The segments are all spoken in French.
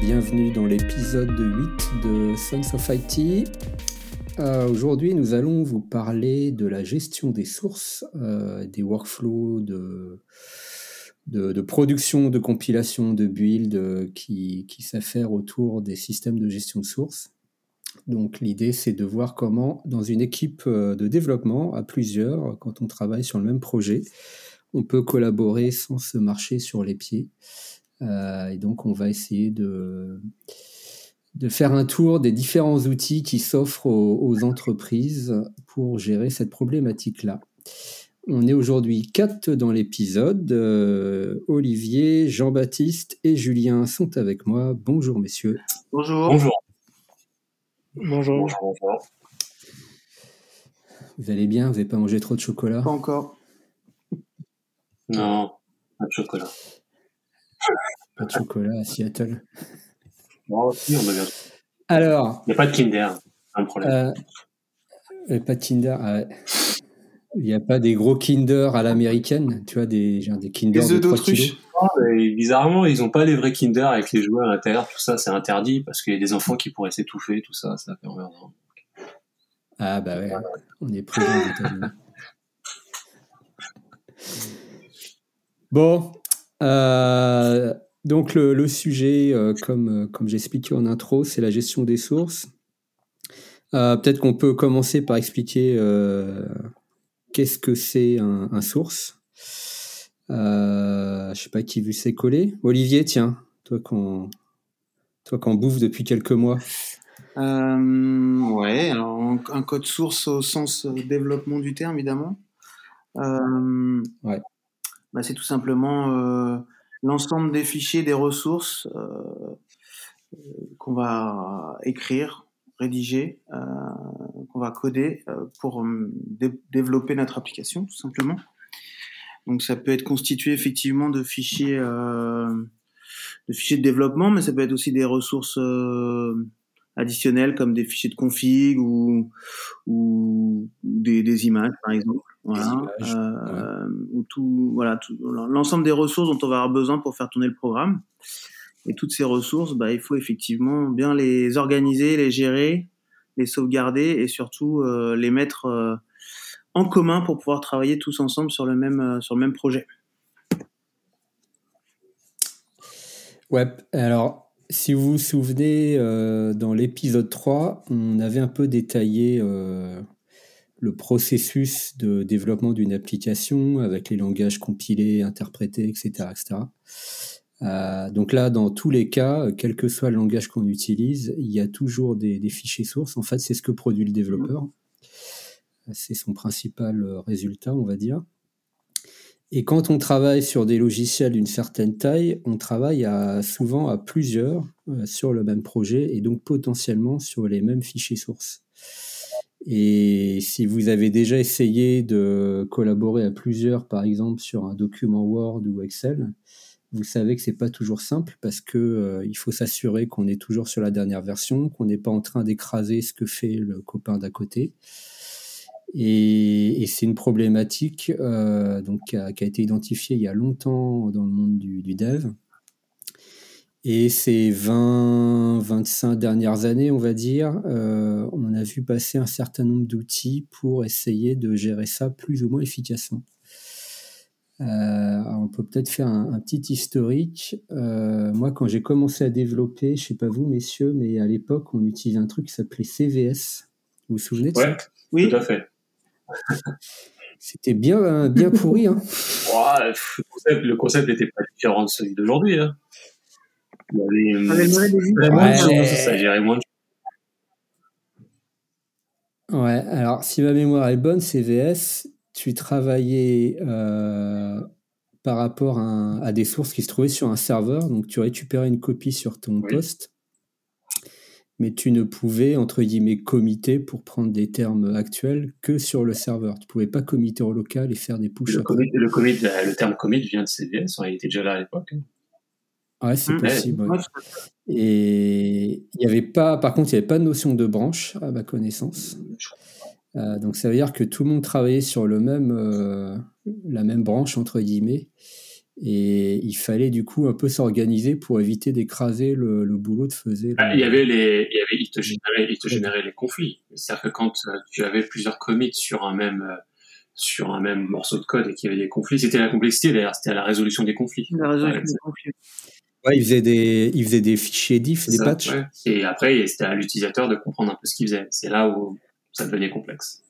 bienvenue dans l'épisode 8 de Sons of IT. Euh, aujourd'hui, nous allons vous parler de la gestion des sources, euh, des workflows de, de, production, de compilation, de build euh, qui, qui s'affairent autour des systèmes de gestion de sources. Donc l'idée, c'est de voir comment, dans une équipe de développement à plusieurs, quand on travaille sur le même projet, on peut collaborer sans se marcher sur les pieds. Euh, et donc, on va essayer de, de faire un tour des différents outils qui s'offrent aux, entreprises pour gérer cette problématique-là. On est aujourd'hui quatre dans l'épisode. Euh, Olivier, Jean-Baptiste et Julien sont avec moi. Bonjour messieurs. Bonjour. Bonjour. Bonjour. Bonjour. Vous allez bien? Vous n'avez pas mangé trop de chocolat? Pas encore. Non, pas de chocolat. Pas de chocolat à Seattle. Non, si, on a bien. Alors. Il n'y a pas de Kinder, un problème. Euh, pas de Kinder. Ah il n'y a pas des gros Kinder à l'américaine, tu vois, des, genre des Kinder des œufs d'autruche. Bizarrement, ils n'ont pas les vrais Kinder avec les jouets à l'intérieur, tout ça, c'est interdit parce qu'il y a des enfants qui pourraient s'étouffer, tout ça, ça fait horreur. Ah bah ouais, on est présent aux États-Unis. Bon, euh, donc le, sujet, euh, comme, euh, comme j'expliquais en intro, c'est la gestion des sources. Peut-être qu'on peut commencer par expliquer qu'est-ce que c'est un, source. je sais pas qui vu c'est collé. Olivier, tiens, toi qu'on toi qu'on bouffe depuis quelques mois. ouais, alors un code source au sens développement du terme évidemment. ouais bah, c'est tout simplement euh, l'ensemble des fichiers, des ressources euh, qu'on va écrire, rédiger, euh, qu'on va coder pour développer notre application, tout simplement. Donc ça peut être constitué effectivement de fichiers, de fichiers de développement, mais ça peut être aussi des ressources additionnelles comme des fichiers de config ou, ou des, des images par exemple. Voilà, euh, ou tout, voilà, l'ensemble des ressources dont on va avoir besoin pour faire tourner le programme. Et toutes ces ressources, bah, il faut effectivement bien les organiser, les gérer, les sauvegarder et surtout euh, les mettre euh, en commun pour pouvoir travailler tous ensemble sur le même, euh, sur le même projet. Ouais, alors si vous vous souvenez, dans l'épisode 3, on avait un peu détaillé le processus de développement d'une application avec les langages compilés, interprétés, etc. etc. Euh, donc là, dans tous les cas, quel que soit le langage qu'on utilise, il y a toujours des, fichiers sources. En fait, c'est ce que produit le développeur. C'est son principal euh, résultat, on va dire. Et quand on travaille sur des logiciels d'une certaine taille, on travaille souvent à plusieurs euh, sur le même projet et donc potentiellement sur les mêmes fichiers sources. Et si vous avez déjà essayé de collaborer à plusieurs, par exemple sur un document Word ou Excel, vous savez que c'est pas toujours simple parce que euh, il faut s'assurer qu'on est toujours sur la dernière version, qu'on n'est pas en train d'écraser ce que fait le copain d'à côté. Et, c'est une problématique euh, donc qui a, été identifiée il y a longtemps dans le monde du, du dev et ces 20, 25 dernières années, on va dire, euh, on a vu passer un certain nombre d'outils pour essayer de gérer ça plus ou moins efficacement. Euh, on peut peut-être faire un, petit historique. Euh, moi, quand j'ai commencé à développer, je sais pas vous, messieurs, mais à l'époque, on utilisait un truc qui s'appelait CVS. Vous vous souvenez de ça? Oui, tout à fait. C'était bien, bien pourri. Hein. le, concept, n'était pas différent de celui d'aujourd'hui. Hein. Ouais, alors si ma mémoire est bonne, CVS, tu travaillais euh, par rapport à, des sources qui se trouvaient sur un serveur, donc tu récupérais une copie sur ton poste, mais tu ne pouvais, entre guillemets, committer, pour prendre des termes actuels, que sur le serveur. Tu ne pouvais pas committer au local et faire des push le, commit, le, commit, le, terme commit vient de CVS, il était déjà là à l'époque. Ouais, c'est mmh. possible. Et il n'y avait pas, par contre, il n'y avait pas de notion de branche, à ma connaissance. Euh, donc ça veut dire que tout le monde travaillait sur le même, euh, la même branche, entre guillemets. Et il fallait du coup un peu s'organiser pour éviter d'écraser le, boulot de faisait. Bah, il y avait les, il y avait, il te générait, il te générait les conflits. C'est-à-dire que quand euh, tu avais plusieurs commits sur un même, euh, sur un même morceau de code et qu'il y avait des conflits, c'était la complexité d'ailleurs, c'était la résolution des conflits. La résolution des conflits. Ouais, il faisait des, il faisait des fichiers diff, des patchs. Et après, c'était à l'utilisateur de comprendre un peu ce qu'il faisait. C'est là où ça devenait complexe.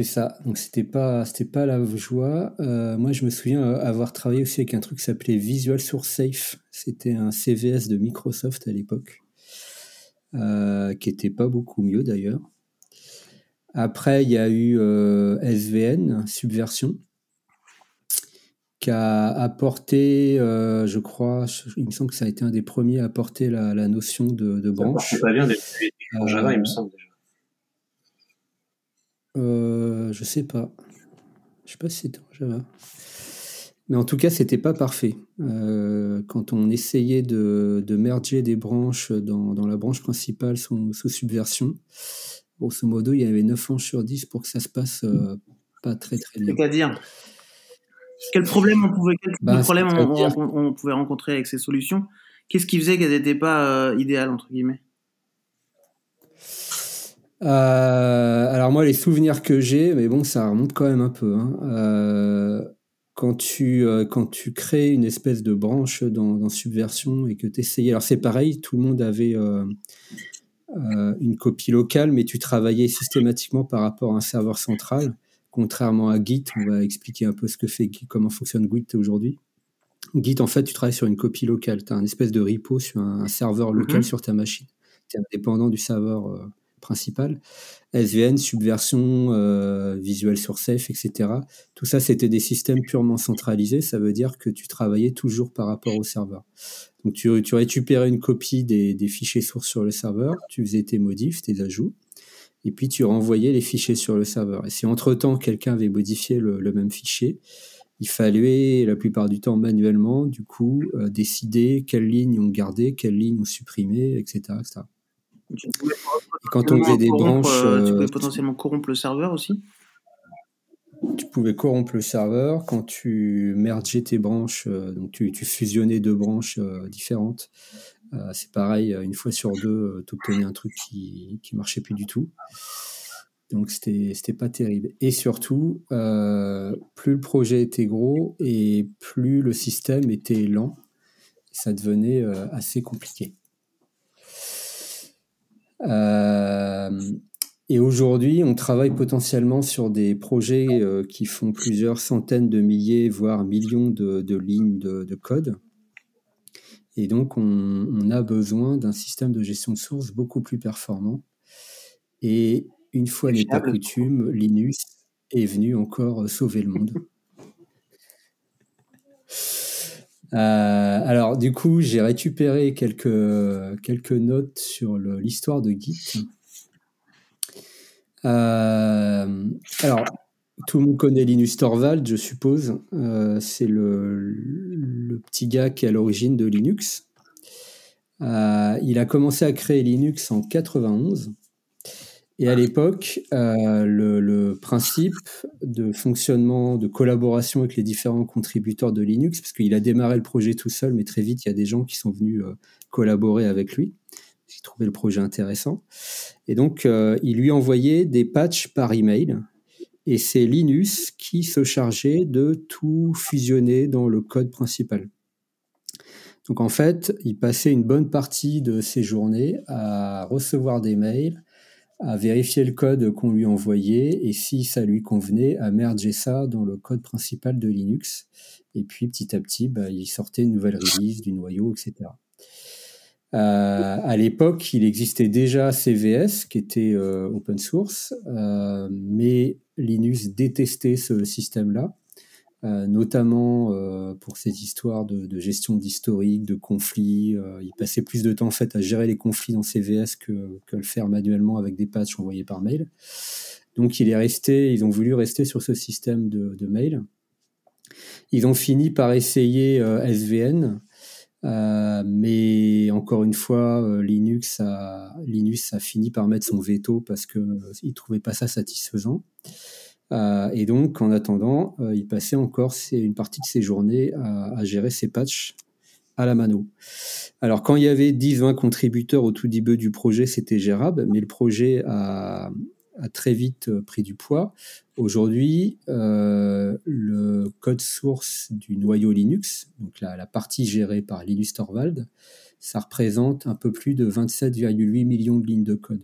C'est ça. Donc c'était pas c'était pas la joie. Euh, moi je me souviens avoir travaillé aussi avec un truc qui s'appelait Visual Source Safe. C'était un CVS de Microsoft à l'époque, euh, qui était pas beaucoup mieux d'ailleurs. Après il y a eu euh, SVN Subversion, qui a apporté, je crois, il me semble que ça a été un des premiers à apporter la, notion de, de branche. pas bien Java, il me semble déjà. Euh, je sais pas. Je sais pas si c'était en Java. Mais en tout cas, c'était pas parfait. Euh, quand on essayait de, de, merger des branches dans, dans la branche principale sous, sous, subversion, grosso modo, il y avait 9 ans sur 10 pour que ça se passe euh, pas très très bien. C'est-à-dire? Quel problème on pouvait, quel bah, problème on, on, pouvait rencontrer avec ces solutions? Qu'est-ce qui faisait qu'elles n'étaient pas idéales, entre guillemets? Euh, alors moi, les souvenirs que j'ai, mais bon, ça remonte quand même un peu. Hein. Euh, quand tu euh, quand tu crées une espèce de branche dans, dans Subversion et que tu essayais, alors c'est pareil, tout le monde avait une copie locale, mais tu travaillais systématiquement par rapport à un serveur central, contrairement à Git. On va expliquer un peu ce que fait comment fonctionne Git aujourd'hui. Git, en fait, tu travailles sur une copie locale. Tu as un espèce de repo sur un, serveur local mm-hmm. sur ta machine. Tu es indépendant du serveur principal, SVN, Subversion, euh, Visual Source Safe, etc. Tout ça, c'était des systèmes purement centralisés. Ça veut dire que tu travaillais toujours par rapport au serveur. Donc, tu, récupérais une copie des, fichiers sources sur le serveur, tu faisais tes modifs, tes ajouts, et puis tu renvoyais les fichiers sur le serveur. Et si entre-temps, quelqu'un avait modifié le, même fichier, il fallait, la plupart du temps, manuellement, du coup, euh, décider quelle ligne on gardait, quelle ligne on supprimait, etc. Et quand on faisait des branches. Euh, tu pouvais euh, potentiellement corrompre le serveur aussi tu pouvais corrompre le serveur quand tu mergeais tes branches, euh, donc tu, fusionnais deux branches différentes. c'est pareil, une fois sur deux, tu obtenais un truc qui, qui marchait plus du tout. Donc c'était c'était pas terrible. Et surtout, plus le projet était gros et plus le système était lent, ça devenait assez compliqué. Euh, et aujourd'hui, on travaille potentiellement sur des projets euh, qui font plusieurs centaines de milliers, voire millions de, lignes de, code. Et donc, on, a besoin d'un système de gestion de source beaucoup plus performant. Et une fois n'est pas coutume, Linux est venu encore sauver le monde. Euh, alors, du coup, j'ai récupéré quelques, notes sur l'histoire de Git. Euh, alors, tout le monde connaît Linus Torvald, je suppose. Euh, c'est le, le, petit gars qui est à l'origine de Linux. il a commencé à créer Linux en 91. Et à l'époque, euh, le, principe de fonctionnement, de collaboration avec les différents contributeurs de Linux, parce qu'il a démarré le projet tout seul, mais très vite, il y a des gens qui sont venus euh, collaborer avec lui, qui trouvaient le projet intéressant. Et donc, euh, il lui envoyait des patchs par email. Et c'est Linus qui se chargeait de tout fusionner dans le code principal. Donc en fait, il passait une bonne partie de ses journées à recevoir des mails, à vérifier le code qu'on lui envoyait et si ça lui convenait, à merger ça dans le code principal de Linux. Et puis petit à petit, bah, il sortait une nouvelle release du noyau, etc. Euh, à l'époque, il existait déjà CVS qui était euh, open source, euh, mais Linux détestait ce système-là. Euh, notamment euh, pour ces histoires de, gestion d'historique, de conflits. Euh, il passait plus de temps en fait à gérer les conflits dans CVS que, que le faire manuellement avec des patchs envoyés par mail. Donc il est resté, ils ont voulu rester sur ce système de, mail. Ils ont fini par essayer SVN, mais encore une fois, Linux a, Linux a fini par mettre son veto parce qu'il ne trouvait pas ça satisfaisant. Et donc, en attendant, il passait encore une partie de ses journées à, gérer ses patchs à la mano. Alors, quand il y avait 10-20 contributeurs au tout début du projet, c'était gérable, mais le projet a, très vite euh, pris du poids. Aujourd'hui, euh, le code source du noyau Linux, donc la, partie gérée par Linus Torvald, ça représente un peu plus de 27,8 millions de lignes de code.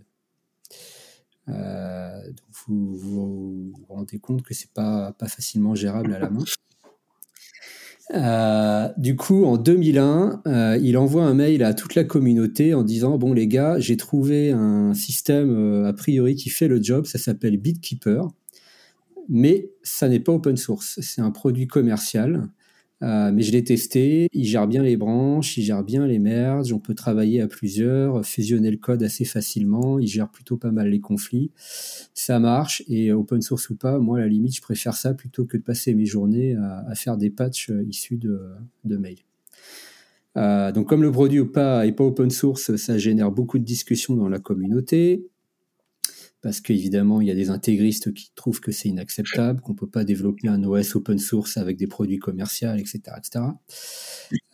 Euh, vous, vous, rendez compte que c'est pas pas facilement gérable à la main. Euh, du coup, en 2001, euh, il envoie un mail à toute la communauté en disant bon les gars, j'ai trouvé un système a priori qui fait le job, ça s'appelle BitKeeper, mais ça n'est pas open source, c'est un produit commercial. Euh, mais je l'ai testé, il gère bien les branches, il gère bien les merges, on peut travailler à plusieurs, fusionner le code assez facilement, il gère plutôt pas mal les conflits. Ça marche, et open source ou pas, moi à la limite, je préfère ça plutôt que de passer mes journées à, faire des patchs euh, issus de, de mails. Euh, donc comme le produit ou pas pas open source, ça génère beaucoup de discussions dans la communauté parce qu'évidemment, il y a des intégristes qui trouvent que c'est inacceptable, qu'on ne peut pas développer un OS open source avec des produits commerciaux, etc. etc.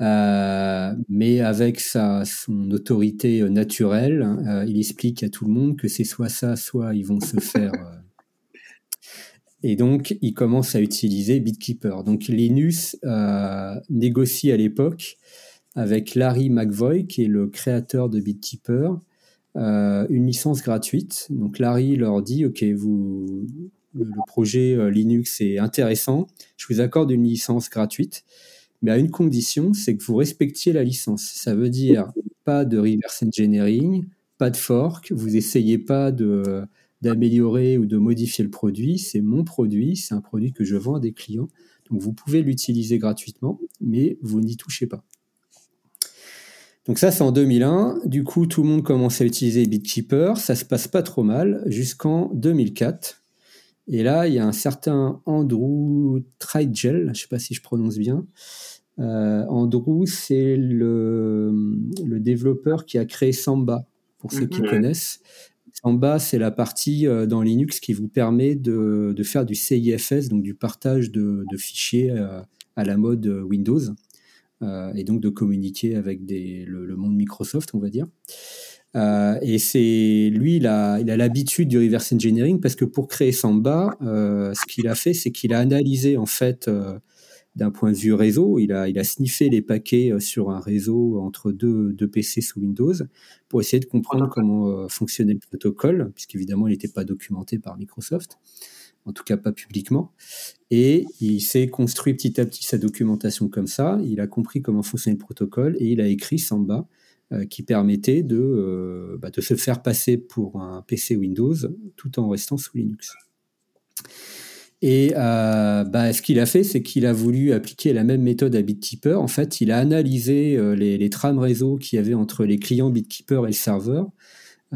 Euh, mais avec sa, son autorité naturelle, euh, il explique à tout le monde que c'est soit ça, soit ils vont se faire... Euh, et donc, il commence à utiliser BitKeeper. Donc, Linus négocie à l'époque avec Larry McVoy, qui est le créateur de BitKeeper, euh, une licence gratuite. Donc Larry leur dit, OK, vous, le projet euh, Linux est intéressant, je vous accorde une licence gratuite, mais à une condition, c'est que vous respectiez la licence. Ça veut dire pas de reverse engineering, pas de fork, vous essayez pas de d'améliorer ou de modifier le produit, c'est mon produit, c'est un produit que je vends à des clients. Donc vous pouvez l'utiliser gratuitement, mais vous n'y touchez pas. Donc ça, c'est en 2001. Du coup, tout le monde commence à utiliser BitKeeper. Ça se passe pas trop mal jusqu'en 2004. Et là, il y a un certain Andrew Trigel, je ne sais pas si je prononce bien. Euh, Andrew, c'est le, le, développeur qui a créé Samba, pour ceux qui mhm. connaissent. Samba, c'est la partie euh, dans Linux qui vous permet de, de, faire du CIFS, donc du partage de, de fichiers euh, à la mode Windows. Euh, et donc de communiquer avec des, le, monde Microsoft, on va dire. Euh, et c'est lui, il a, il a l'habitude du reverse engineering parce que pour créer Samba, euh, ce qu'il a fait, c'est qu'il a analysé en fait d'un point de vue réseau, il a, il a sniffé les paquets sur un réseau entre deux, deux PC sous Windows pour essayer de comprendre comment fonctionnait le protocole, puisqu'évidemment il n'était pas documenté par Microsoft en tout cas pas publiquement. Et il s'est construit petit à petit sa documentation comme ça. Il a compris comment fonctionnait le protocole et il a écrit Samba euh, qui permettait de, euh, bah, de se faire passer pour un PC Windows tout en restant sous Linux. Et euh, bah, ce qu'il a fait, c'est qu'il a voulu appliquer la même méthode à BitKeeper. En fait, il a analysé les, les trames réseau qu'il y avait entre les clients BitKeeper et le serveur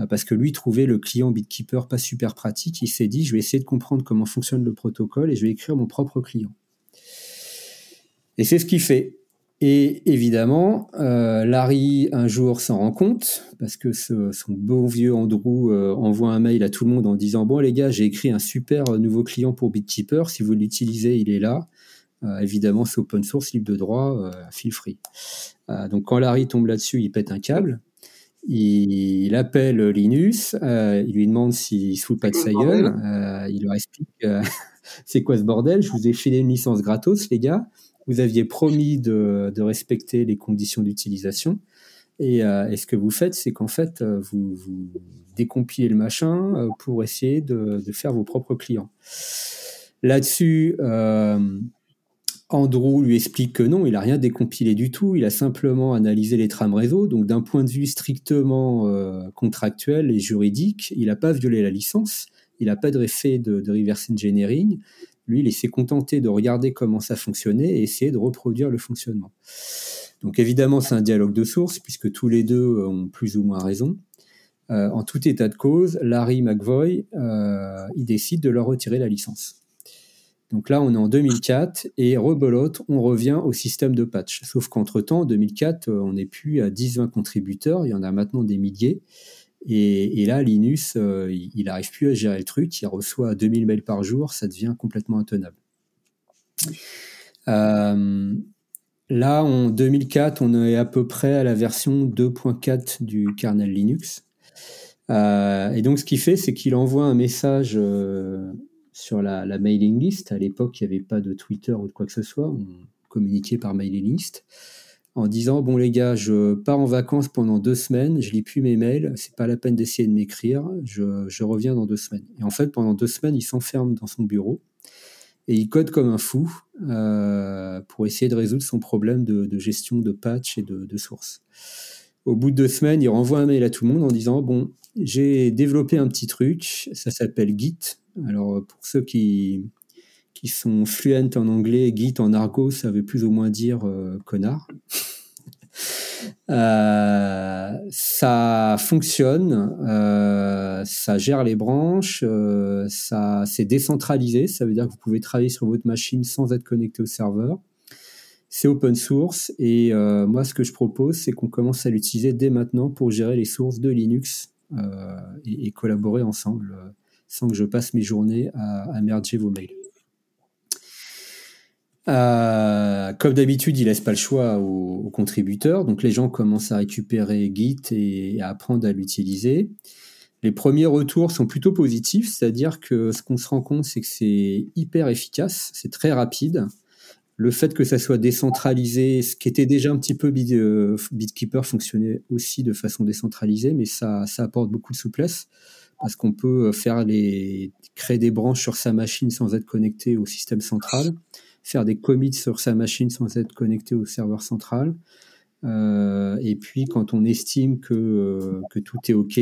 parce que lui trouvait le client BitKeeper pas super pratique. Il s'est dit, je vais essayer de comprendre comment fonctionne le protocole et je vais écrire mon propre client. Et c'est ce qu'il fait. Et évidemment, euh, Larry un jour s'en rend compte parce que son beau vieux Andrew euh, envoie un mail à tout le monde en disant bon les gars, j'ai écrit un super nouveau client pour BitKeeper. Si vous l'utilisez, il est là. évidemment, c'est open source, libre de droit, feel free. donc quand Larry tombe là-dessus, il pète un câble. Il, appelle Linus, euh, il lui demande s'il se fout pas de sa gueule. Euh, il leur explique euh, c'est quoi ce bordel? Je vous ai filé une licence gratos, les gars. Vous aviez promis de, respecter les conditions d'utilisation. Et, ce que vous faites, c'est qu'en fait, vous, vous, décompilez le machin pour essayer de, de, faire vos propres clients. Là-dessus, Andrew lui explique que non, il n'a rien décompilé du tout, il a simplement analysé les trames réseau, donc d'un point de vue strictement euh, contractuel et juridique, il n'a pas violé la licence, il n'a pas de effet de, reverse engineering, lui il s'est contenté de regarder comment ça fonctionnait et essayer de reproduire le fonctionnement. Donc évidemment c'est un dialogue de source, puisque tous les deux ont plus ou moins raison. Euh, en tout état de cause, Larry McVoy, euh, il décide de leur retirer la licence. Donc là, on est en 2004 et rebelote, on revient au système de patch. Sauf qu'entre-temps, en 2004, euh, on n'est plus à 10-20 contributeurs, il y en a maintenant des milliers. Et, là, Linus, il n'arrive plus à gérer le truc, il reçoit 2000 mails par jour, ça devient complètement intenable. là, en 2004, on est à peu près à la version 2.4 du kernel Linux. et donc, ce qu'il fait, c'est qu'il envoie un message sur la, mailing list. À l'époque, il n'y avait pas de Twitter ou de quoi que ce soit. On communiquait par mailing list en disant bon les gars, je pars en vacances pendant deux semaines, je lis plus mes mails, c'est pas la peine d'essayer de m'écrire, je, reviens dans deux semaines. Et en fait, pendant deux semaines, il s'enferme dans son bureau et il code comme un fou euh, pour essayer de résoudre son problème de, gestion de patch et de, de sources. Au bout de deux semaines, il renvoie un mail à tout le monde en disant bon, j'ai développé un petit truc, ça s'appelle Git. Alors, pour ceux qui, qui sont fluents en anglais, Git en argot, ça veut plus ou moins dire euh, connard. Euh, ça fonctionne, euh, ça gère les branches, ça c'est décentralisé, ça veut dire que vous pouvez travailler sur votre machine sans être connecté au serveur. C'est open source et moi ce que je propose c'est qu'on commence à l'utiliser dès maintenant pour gérer les sources de Linux et, collaborer ensemble sans que je passe mes journées à, merger vos mails. Euh, comme d'habitude, il laisse pas le choix aux, contributeurs, donc les gens commencent à récupérer Git et à apprendre à l'utiliser. Les premiers retours sont plutôt positifs, c'est-à-dire que ce qu'on se rend compte, c'est que c'est hyper efficace, c'est très rapide. Le fait que ça soit décentralisé, ce qui était déjà un petit peu euh, BitKeeper fonctionnait aussi de façon décentralisée, mais ça, ça apporte beaucoup de souplesse parce qu'on peut euh, faire les, créer des branches sur sa machine sans être connecté au système central, faire des commits sur sa machine sans être connecté au serveur central. Euh, et puis, quand on estime que, euh, que, tout est OK,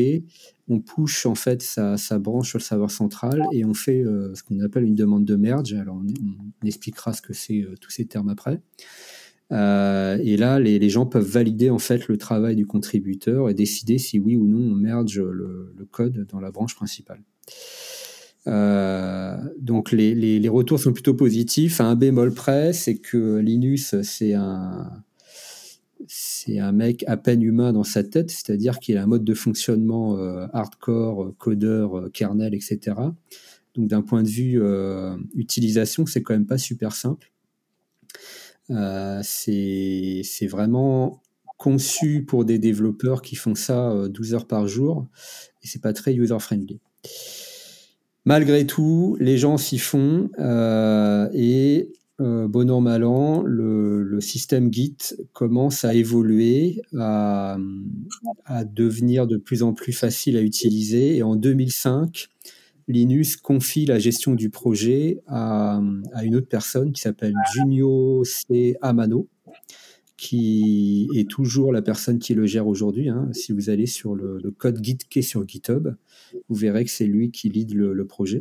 on push en fait sa, branche sur le serveur central et on fait ce qu'on appelle une demande de merge. Alors, on expliquera ce que c'est tous ces termes après. Euh, et là, les, gens peuvent valider en fait le travail du contributeur et décider si oui ou non on merge le, code dans la branche principale. Euh, donc les, retours sont plutôt positifs. Un bémol près, c'est que Linus, c'est un, c'est un mec à peine humain dans sa tête, c'est-à-dire qu'il a un mode de fonctionnement euh, hardcore, codeur, kernel, etc. Donc d'un point de vue utilisation, c'est quand même pas super simple. Euh, c'est vraiment conçu pour des développeurs qui font ça 12 euh, heures par jour et c'est pas très user-friendly. Malgré tout, les gens s'y font euh, et bon an mal an, le, système Git commence à évoluer, à, devenir de plus en plus facile à utiliser et en 2005, Linus confie la gestion du projet à, une autre personne qui s'appelle Junio C. Amano, qui est toujours la personne qui le gère aujourd'hui. Hein. Si vous allez sur le, code Git sur GitHub, vous verrez que c'est lui qui lead le, projet.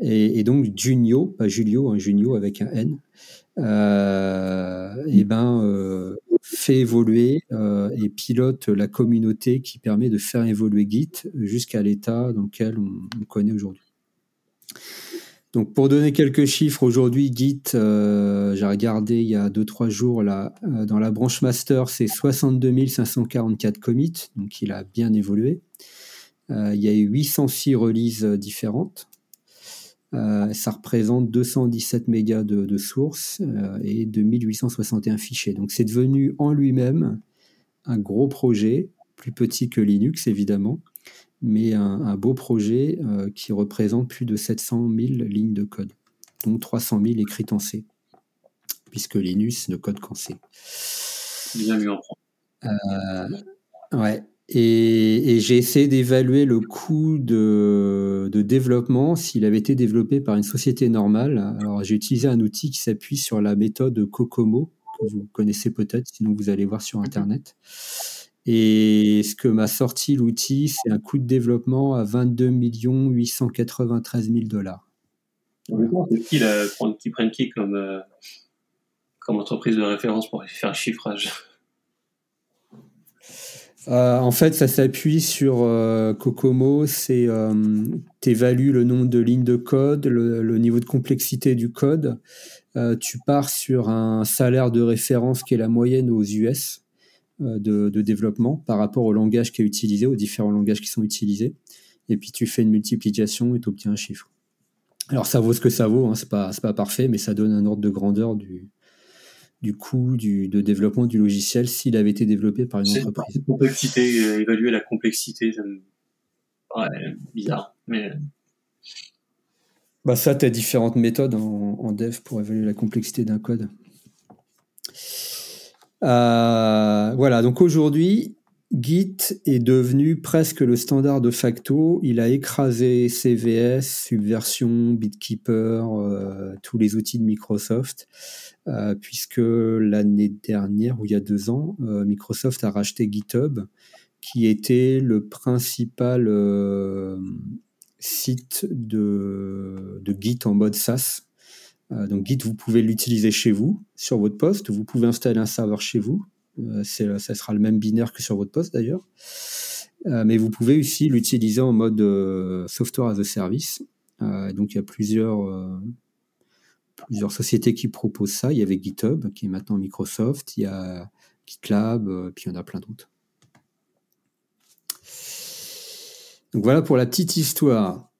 Et, donc Junio, pas Julio, un Junio avec un N, euh, et ben, euh, fait évoluer euh, et pilote la communauté qui permet de faire évoluer Git jusqu'à l'état dans lequel on, connaît aujourd'hui. Donc pour donner quelques chiffres, aujourd'hui Git, euh, j'ai regardé il y a 2-3 jours là, euh, dans la branche master, c'est 62 544 commits, donc il a bien évolué. il y a eu 806 releases différentes. Euh, ça représente 217 mégas de, de sources euh, et 2861 fichiers. Donc c'est devenu en lui-même un gros projet, plus petit que Linux évidemment, mais un, beau projet euh, qui représente plus de 700 000 lignes de code, dont 300 000 écrites en C, puisque Linux ne code qu'en C. Bien mieux en ouais. Et, j'ai essayé d'évaluer le coût de, développement s'il avait été développé par une société normale. Alors j'ai utilisé un outil qui s'appuie sur la méthode Kokomo, que vous connaissez peut-être, sinon vous allez voir sur Internet. Et ce que m'a sorti l'outil, c'est un coût de développement à 22 893 000 dollars. Qui, qui prennent qui comme, euh, comme entreprise de référence pour faire un chiffrage? Euh, en fait, ça s'appuie sur euh, Kokomo, c'est euh, évalues le nombre de lignes de code, le, niveau de complexité du code. Tu pars sur un salaire de référence qui est la moyenne aux US. de, développement par rapport au langage qui est utilisé, aux différents langages qui sont utilisés. Et puis tu fais une multiplication et tu obtiens un chiffre. Alors ça vaut ce que ça vaut, hein, c'est pas parfait, mais ça donne un ordre de grandeur du, du coût du, de développement du logiciel s'il avait été développé par une entreprise. Complexité, euh, évaluer la complexité, ça me paraît bizarre. Mais... Bah ça, tu as différentes méthodes en, en, dev pour évaluer la complexité d'un code. Euh, voilà, donc aujourd'hui, Git est devenu presque le standard de facto. Il a écrasé CVS, Subversion, Bitkeeper, euh, tous les outils de Microsoft, euh, puisque l'année dernière, ou il y a deux ans, euh, Microsoft a racheté GitHub, qui était le principal site de, de Git en mode SaaS. donc Git, vous pouvez l'utiliser chez vous, sur votre poste. Vous pouvez installer un serveur chez vous euh, ça sera le même binaire que sur votre poste d'ailleurs. Euh, mais vous pouvez aussi l'utiliser en mode euh, software as a service. donc il y a plusieurs, plusieurs sociétés qui proposent ça. Il y avait GitHub, qui est maintenant Microsoft. Il y a GitLab, puis il y en a plein d'autres. Donc voilà pour la petite histoire.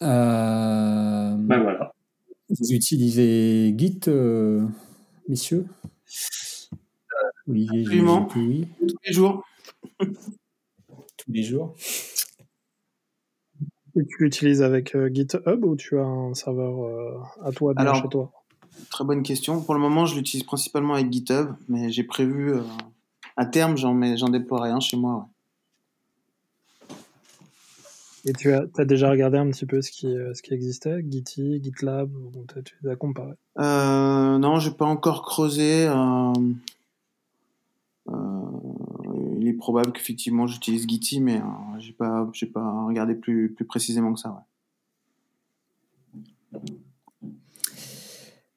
Ben voilà. Vous utilisez Git, messieurs? Olivier, Absolument. Tous les jours. Tous les jours. Et tu l'utilises avec euh, GitHub ou tu as un serveur euh, à toi, bien chez toi? Très bonne question. Pour le moment, je l'utilise principalement avec GitHub, mais j'ai prévu euh, à terme, j'en, j'en déploierai un chez moi. Et tu as, as, déjà regardé un petit peu ce qui, ce qui existait? Gitty, GitLab Tu les as comparés euh, Non, j'ai pas encore creusé. Euh, il est probable qu'effectivement j'utilise Gitty, mais euh, j'ai pas, j'ai pas regardé plus, plus précisément que ça.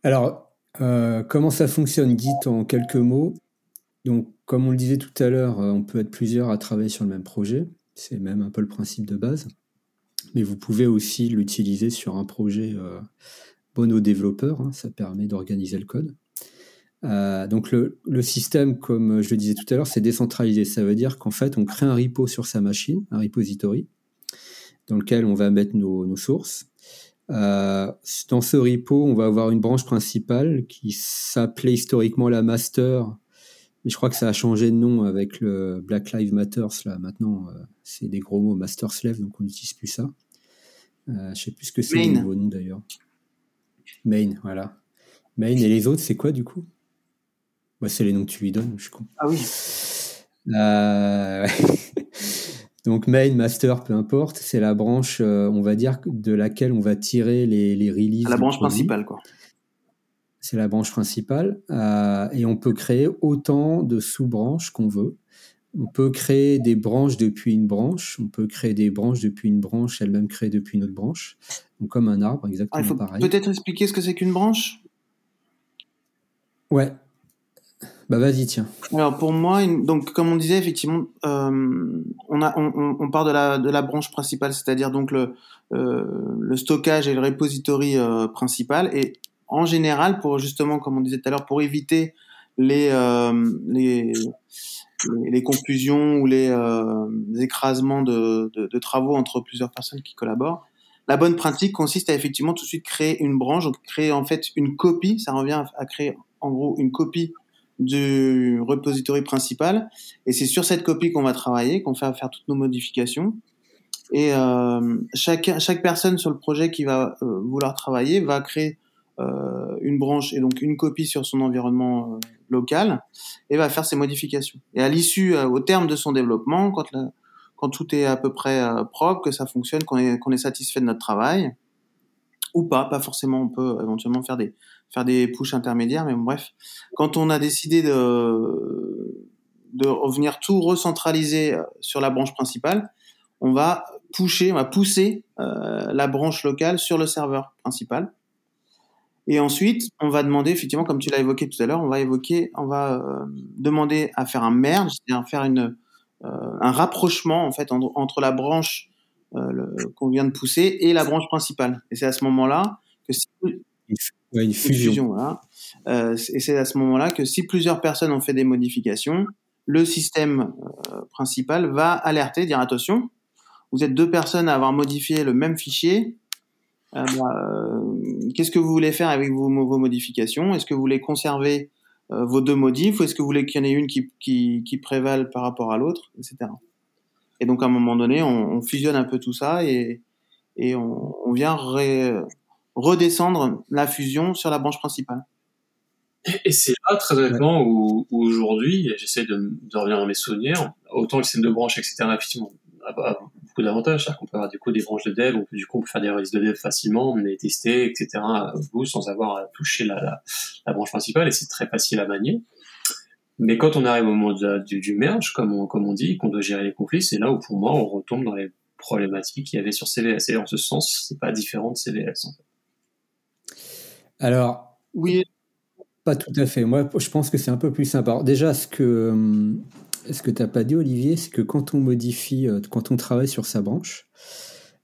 Alors, euh, comment ça fonctionne Git en quelques mots? Donc, comme on le disait tout à l'heure, on peut être plusieurs à travailler sur le même projet. C'est même un peu le principe de base. Mais vous pouvez aussi l'utiliser sur un projet euh, bon aux développeurs. Hein. ça permet d'organiser le code. Euh, donc le, système, comme je le disais tout à l'heure, c'est décentralisé. Ça veut dire qu'en fait, on crée un repo sur sa machine, un repository, dans lequel on va mettre nos, sources. Euh, dans ce repo, on va avoir une branche principale qui s'appelait historiquement la master, mais je crois que ça a changé de nom avec le Black Lives Matter. Là, maintenant, euh, c'est des gros mots, master slave, donc on n'utilise plus ça. je sais plus ce que c'est le nouveau nom d'ailleurs. Main, voilà. Main et les autres, c'est quoi du coup? Bah, c'est les noms que tu lui donnes, je suis con. Ah oui. Euh, donc main, master, peu importe, c'est la branche, euh, on va dire, de laquelle on va tirer les, les releases. La branche principale, quoi. C'est la branche principale. Euh, et on peut créer autant de sous-branches qu'on veut. On peut créer des branches depuis une branche, on peut créer des branches depuis une branche, elle-même créée depuis une autre branche. Donc comme un arbre, exactement ah, il faut pareil. Peut-être expliquer ce que c'est qu'une branche? Ouais, bah vas-y, tiens. Alors pour moi, donc comme on disait effectivement, euh, on, a, on, on, part de la, de la branche principale, c'est-à-dire donc le, euh, le stockage et le repository principal. Et en général, pour justement, comme on disait tout à l'heure, pour éviter les, euh, les, les confusions ou les, euh, écrasements de, de, de, travaux entre plusieurs personnes qui collaborent, la bonne pratique consiste à effectivement tout de suite créer une branche, donc créer en fait une copie. Ça revient à créer en gros une copie du repository principal. Et c'est sur cette copie qu'on va travailler, qu'on va faire toutes nos modifications. Et euh, chaque, chaque personne sur le projet qui va euh, vouloir travailler va créer une branche et donc une copie sur son environnement euh, local et va faire ses modifications. Et à l'issue, euh, au terme de son développement, quand, quand tout est à peu près propre, que ça fonctionne, qu'on est, qu'on est satisfait de notre travail, ou pas, pas forcément, on peut éventuellement faire des, faire des pushes intermédiaires, mais bref. Quand on a décidé de, de revenir tout recentraliser euh, sur la branche principale, on va pusher, on va pousser euh, la branche locale sur le serveur principal. Et ensuite, on va demander, effectivement, comme tu l'as évoqué tout à l'heure, on va évoquer, on va euh, demander à faire un merge, c'est-à-dire faire une, euh, un rapprochement en fait entre, entre la branche qu'on vient de pousser et la branche principale. Et c'est à ce moment-là que si une fusion. voilà. Euh, et c'est à ce moment-là que si plusieurs personnes ont fait des modifications, le système euh, principal va alerter, dire attention, vous êtes deux personnes à avoir modifié le même fichier. Euh, bah, Qu'est-ce que vous voulez faire avec vos, vos modifications? Est-ce que vous voulez conserver vos deux modifs ou est-ce que vous voulez qu'il y en ait une qui, qui, qui prévale par rapport à l'autre, etc. Et donc à un moment donné, on, on fusionne un peu tout ça et, et on, on vient ré, redescendre la fusion sur la branche principale. Et c'est là, très honnêtement, où, où aujourd'hui, j'essaie de, de, revenir dans mes souvenirs, autant le système de branches, etc., effectivement, beaucoup d'avantages. C'est-à-dire qu'on peut avoir du coup des branches de dev, on peut du coup on peut faire des releases de dev facilement, on est testé, etc., vous, sans avoir à toucher la, la, la branche principale, et c'est très facile à manier. Mais quand on arrive au moment du, du, merge, comme on, comme on dit, qu'on doit gérer les conflits, c'est là où pour moi on retombe dans les problématiques qu'il y avait sur CVS. Et en ce sens, c'est pas différent de CVS en fait. Alors, oui. Pas tout à fait. Moi, je pense que c'est un peu plus sympa. Alors, déjà, ce que, ce que tu n'as pas dit, Olivier, c'est que quand on modifie, euh, quand on travaille sur sa branche,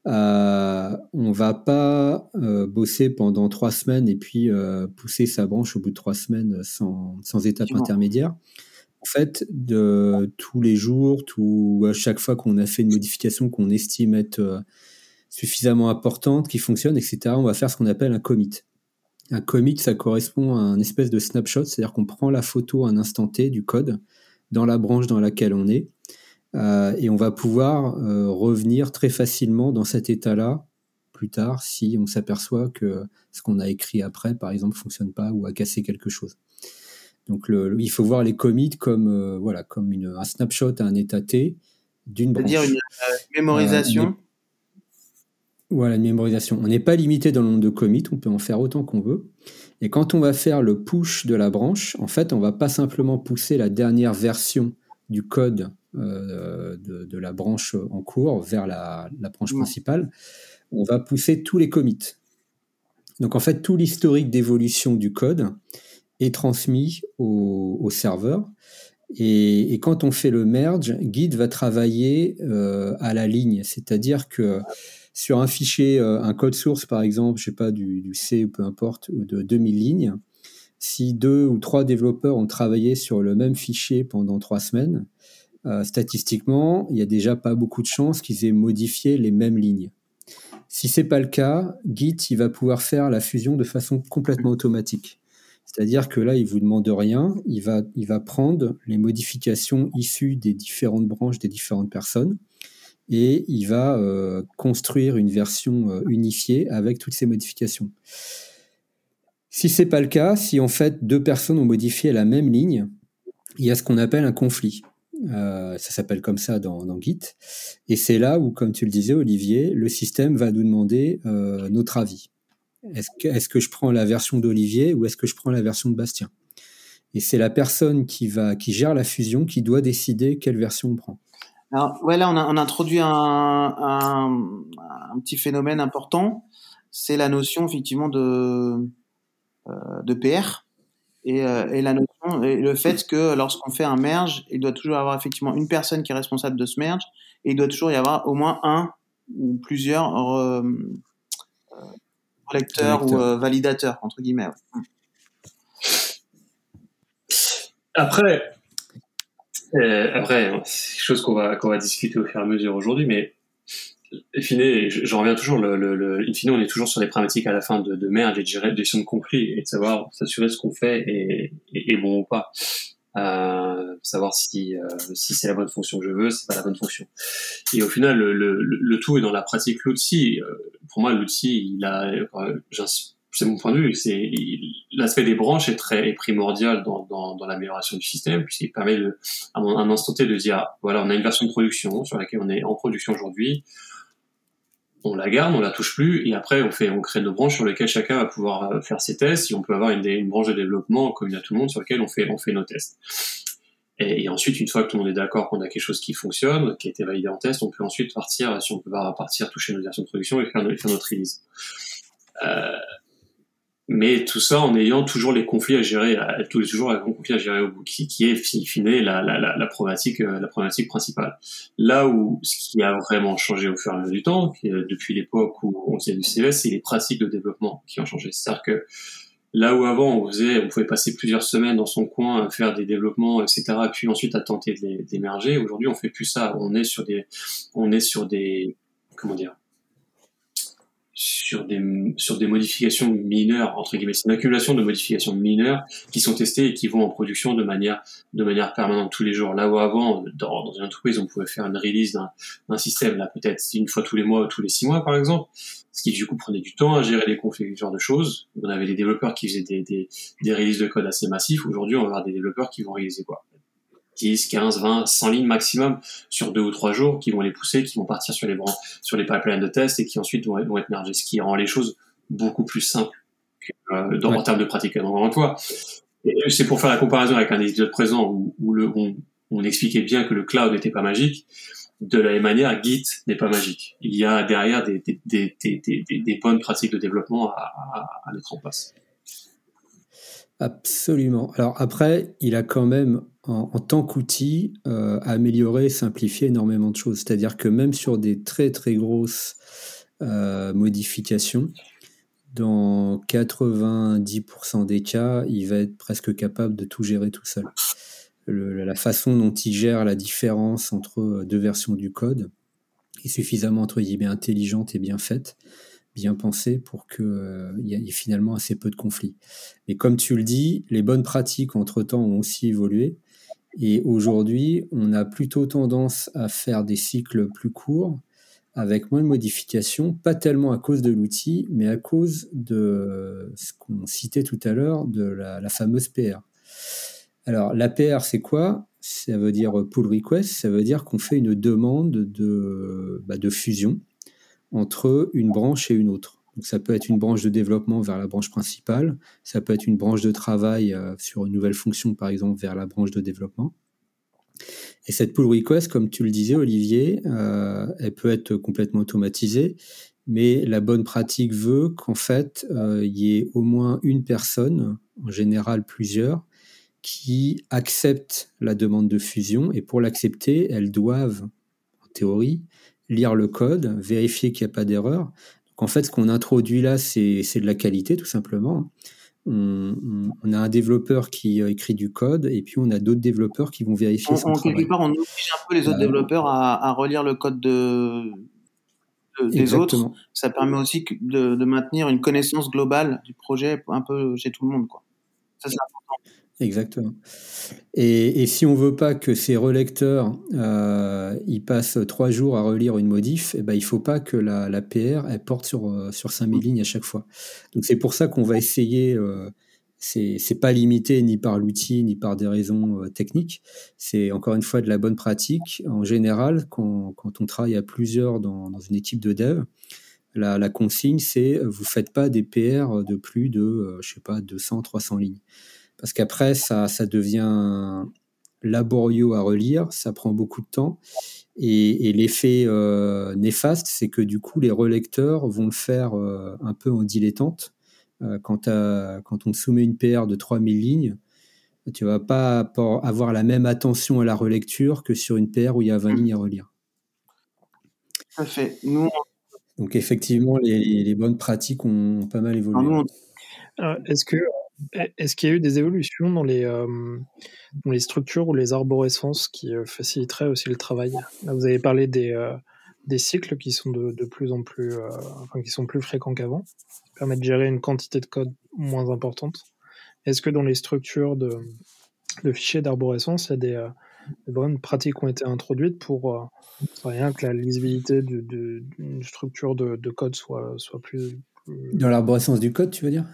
euh, on va pas euh, bosser pendant trois semaines et puis euh, pousser sa branche au bout de trois semaines sans, sans étape intermédiaire. En fait, de tous les jours, tout, à chaque fois qu'on a fait une modification qu'on estime être suffisamment importante, qui fonctionne, etc., on va faire ce qu'on appelle un commit. Un commit, ça correspond à un espèce de snapshot, c'est-à-dire qu'on prend la photo à un instant T du code dans la branche dans laquelle on est, euh, et on va pouvoir euh, revenir très facilement dans cet état-là plus tard si on s'aperçoit que ce qu'on a écrit après, par exemple, fonctionne pas ou a cassé quelque chose. Donc le, il faut voir les commits comme euh, voilà comme une, un snapshot à un état T d'une branche. C'est-à-dire une mémorisation voilà, une mémorisation. On n'est pas limité dans le nombre de commits, on peut en faire autant qu'on veut. Et quand on va faire le push de la branche, en fait, on va pas simplement pousser la dernière version du code euh, de, de, la branche en cours vers la, la branche principale. On va pousser tous les commits. Donc en fait, tout l'historique d'évolution du code est transmis au, au serveur. Et, et, quand on fait le merge, Git va travailler euh, à la ligne, c'est-à-dire que sur un fichier, euh, un code source par exemple, je sais pas, du, C ou peu importe, de 2000 lignes, si deux ou trois développeurs ont travaillé sur le même fichier pendant trois semaines, euh, statistiquement, il y a déjà pas beaucoup de chances qu'ils aient modifié les mêmes lignes. Si c'est pas le cas, Git il va pouvoir faire la fusion de façon complètement automatique. C'est-à-dire que là, il vous demande rien, il va prendre les modifications issues des différentes branches des différentes personnes et il va euh, construire une version euh, unifiée avec toutes ces modifications. Si c'est pas le cas, si en fait deux personnes ont modifié la même ligne, il y a ce qu'on appelle un conflit. Euh, ça s'appelle comme ça dans, Git. Et c'est là où, comme tu le disais, Olivier, le système va nous demander notre avis. Est-ce que, est que je prends la version d'Olivier ou est-ce que je prends la version de Bastien? Et c'est la personne qui, va, qui gère la fusion qui doit décider quelle version on prend. Alors, ouais, là, on a, on a introduit un, un, un, petit phénomène important. C'est la notion, effectivement, de, euh, de PR. Et, euh, et, la notion, et le fait que lorsqu'on fait un merge, il doit toujours y avoir effectivement une personne qui est responsable de ce merge, et il doit toujours y avoir au moins un ou plusieurs euh, lecteurs ou euh, validateurs, entre guillemets. Ouais. Après, euh, après, c'est quelque chose qu'on va, qu'on va discuter au fur et à mesure aujourd'hui, mais in fine, j'en reviens toujours, le, le, le, in fine, on est toujours sur les problématiques à la fin de, de merge et de gestion de conflit et de savoir s'assurer ce qu'on fait est, est, bon ou pas. Euh, savoir si euh, si c'est la bonne fonction que je veux, c'est pas la bonne fonction. Et au final, le, le, tout est dans la pratique. L'outil, euh, pour moi, l'outil, il a, euh, c'est mon point de vue, c'est l'aspect des branches est très est primordial dans, dans, dans l'amélioration du système puisqu'il permet de, à un instant T de dire voilà on a une version de production sur laquelle on est en production aujourd'hui, on la garde, on la touche plus et après on fait on crée nos branches sur lesquelles chacun va pouvoir euh, faire ses tests et on peut avoir une, une branche de développement commune à tout le monde sur laquelle on fait on fait nos tests. Et, ensuite, une fois que tout le monde est d'accord qu'on a quelque chose qui fonctionne, qui a été validé en test, on peut ensuite partir, si on peut partir toucher nos versions de production et faire, faire notre release. Euh, mais tout ça en ayant toujours les conflits à gérer, toujours les conflits à gérer au bout, qui, qui est fini la, la, la, la, problématique, euh, la problématique principale. Là où ce qui a vraiment changé au fur et à mesure du temps, depuis l'époque où on faisait du CVS, c'est les pratiques de développement qui ont changé. C'est-à-dire que Là où avant, on faisait, on pouvait passer plusieurs semaines dans son coin à faire des développements, etc., puis ensuite à tenter d'émerger. Aujourd'hui, on fait plus ça. On est sur des, on est sur des, comment dire, sur des sur des modifications mineures entre guillemets une accumulation de modifications mineures qui sont testées et qui vont en production de manière de manière permanente tous les jours. Là où avant dans, dans une entreprise on pouvait faire une release d'un système là peut-être une fois tous les mois ou tous les six mois par exemple ce qui du coup prenait du temps à gérer les conflits ce genre de choses. On avait des développeurs qui faisaient des des, des releases de code assez massifs. Aujourd'hui on va avoir des développeurs qui vont réaliser quoi? 10, 15, 20, 100 lignes maximum sur deux ou trois jours qui vont les pousser, qui vont partir sur les sur les pipelines de test et qui ensuite vont, être mergés, ce qui rend les choses beaucoup plus simples euh, dans, en termes de pratique. Donc, encore fois, c'est pour faire la comparaison avec un épisode présent où, le, on, expliquait bien que le cloud n'était pas magique. De la même manière, Git n'est pas magique. Il y a derrière des, des, des, des bonnes pratiques de développement à, à, à mettre en place. Absolument. Alors après, il a quand même en, tant qu'outil, euh, amélioré, simplifié énormément de choses. C'est-à-dire que même sur des très très grosses euh, modifications, dans 90% des cas, il va être presque capable de tout gérer tout seul. la façon dont il gère la différence entre deux versions du code est suffisamment intelligente et bien faite, bien pensée pour qu'il euh, y ait finalement assez peu de conflits. Mais comme tu le dis, les bonnes pratiques entre-temps ont aussi évolué. Et aujourd'hui, on a plutôt tendance à faire des cycles plus courts, avec moins de modifications, pas tellement à cause de l'outil, mais à cause de ce qu'on citait tout à l'heure, de la, fameuse PR. Alors, la PR, c'est quoi? Ça veut dire pull request, ça veut dire qu'on fait une demande de, bah, de fusion entre une branche et une autre. Ça peut être une branche de développement vers la branche principale, ça peut être une branche de travail euh, sur une nouvelle fonction, par exemple, vers la branche de développement. Et cette pull request, comme tu le disais, Olivier, euh, elle peut être complètement automatisée, mais la bonne pratique veut qu'en fait, euh, il y ait au moins une personne, en général plusieurs, qui acceptent la demande de fusion. Et pour l'accepter, elles doivent, en théorie, lire le code, vérifier qu'il n'y a pas d'erreur, en fait, ce qu'on introduit là, c'est de la qualité, tout simplement. On, a un développeur qui euh, écrit du code et puis on a d'autres développeurs qui vont vérifier son travail. Quelque part, on oblige un peu les autres développeurs à, relire le code de, des autres. Ça permet aussi de, de, maintenir une connaissance globale du projet un peu chez tout le monde. Quoi. Ça, c'est important. Exactement. Et, si on veut pas que ces relecteurs euh, ils passent trois jours à relire une modif, eh ben, il faut pas que la, la PR elle porte sur, euh, sur 5000 lignes à chaque fois. Donc c'est pour ça qu'on va essayer, euh, c'est pas limité ni par l'outil ni par des raisons euh, techniques, c'est encore une fois de la bonne pratique. En général, quand, quand on travaille à plusieurs dans, dans une équipe de dev, la, la consigne c'est vous faites pas des PR de plus de, je sais pas, 200, 300 lignes parce qu'après, ça, ça devient laborieux à relire, ça prend beaucoup de temps. Et, l'effet euh, néfaste, c'est que du coup, les relecteurs vont le faire euh, un peu en dilettante. Euh, quand, quand on soumet une PR de 3000 lignes, tu vas pas avoir la même attention à la relecture que sur une PR où il y a 20 lignes à relire. Fait. Nous, Donc effectivement, les, bonnes pratiques ont pas mal évolué. Est-ce que est-ce qu'il y a eu des évolutions dans les, euh, structures ou les arborescences qui euh, faciliteraient aussi le travail? Vous avez parlé des, euh, des cycles qui sont de, plus en plus, enfin, qui sont plus fréquents qu'avant, qui permettent de gérer une quantité de code moins importante. Est-ce que dans les structures de, fichiers d'arborescence, il y a des, bonnes pratiques qui ont été introduites pour rien que la lisibilité d'une structure de, de, code soit plus, dans l'arborescence du code, tu veux dire?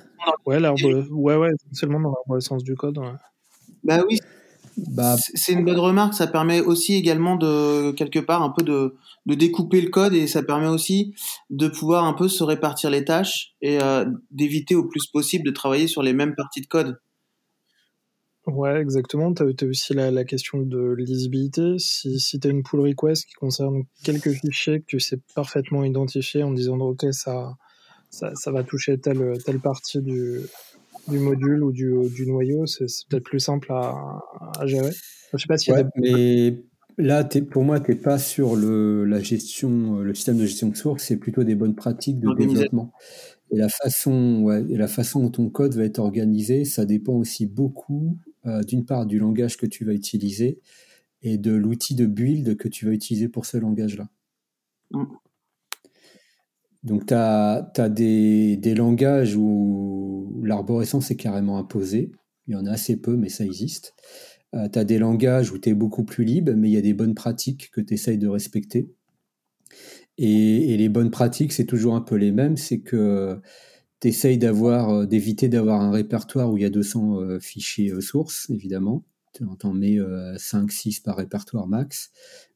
Ouais, ouais, ouais, seulement dans l'arborescence du code. Bah oui. Bah, c'est une bonne remarque. Ça permet aussi également de quelque part un peu de, de découper le code et ça permet aussi de pouvoir un peu se répartir les tâches et euh, d'éviter au plus possible de travailler sur les mêmes parties de code. Ouais, exactement. Tu as, aussi la, la, question de lisibilité. Si, si tu as une pull request qui concerne quelques fichiers que tu sais parfaitement identifier en disant OK, ça, ça, va toucher telle, telle partie du, du module ou du, du noyau, c'est peut-être plus simple à, à gérer. Je sais pas si mais là, pour moi, tu n'es pas sur le, la gestion, le système de gestion de source, c'est plutôt des bonnes pratiques de développement. Et la façon, et la façon dont ton code va être organisé, ça dépend aussi beaucoup, d'une part, du langage que tu vas utiliser et de l'outil de build que tu vas utiliser pour ce langage-là. Donc, tu as, des, langages où l'arborescence est carrément imposée. Il y en a assez peu, mais ça existe. Euh, tu as des langages où tu es beaucoup plus libre, mais il y a des bonnes pratiques que tu essayes de respecter. Et, les bonnes pratiques, c'est toujours un peu les mêmes. C'est que tu essayes euh, d'éviter d'avoir un répertoire où il y a 200 euh, fichiers sources, évidemment. Tu en mets 5, 6 par répertoire max.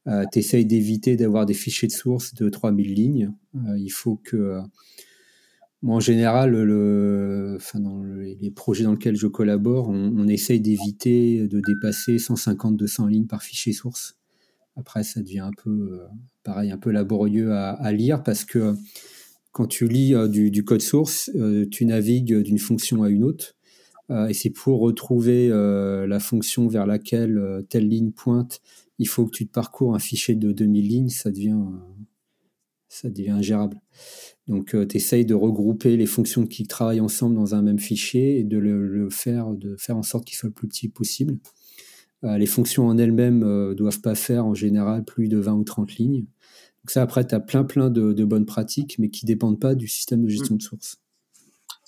tu essayes d'éviter d'avoir des fichiers de source de 3000 lignes. il faut que en général, dans les projets dans lesquels je collabore, on, essaye d'éviter de dépasser 150-200 lignes par fichier source. Après, ça devient un peu, euh, pareil, un peu laborieux à, lire parce que quand tu lis euh, du, code source, euh, tu navigues d'une fonction à une autre. Et c'est pour retrouver la fonction vers laquelle telle ligne pointe, il faut que tu te parcours un fichier de 2000 lignes, ça devient, ça devient ingérable. Donc, euh, tu essayes de regrouper les fonctions qui travaillent ensemble dans un même fichier et de le, faire, de faire en sorte qu'il soit le plus petit possible. Euh, les fonctions en elles-mêmes ne euh, doivent pas faire en général plus de 20 ou 30 lignes. Donc ça, après, tu as plein plein de, bonnes pratiques, mais qui ne dépendent pas du système de gestion de source.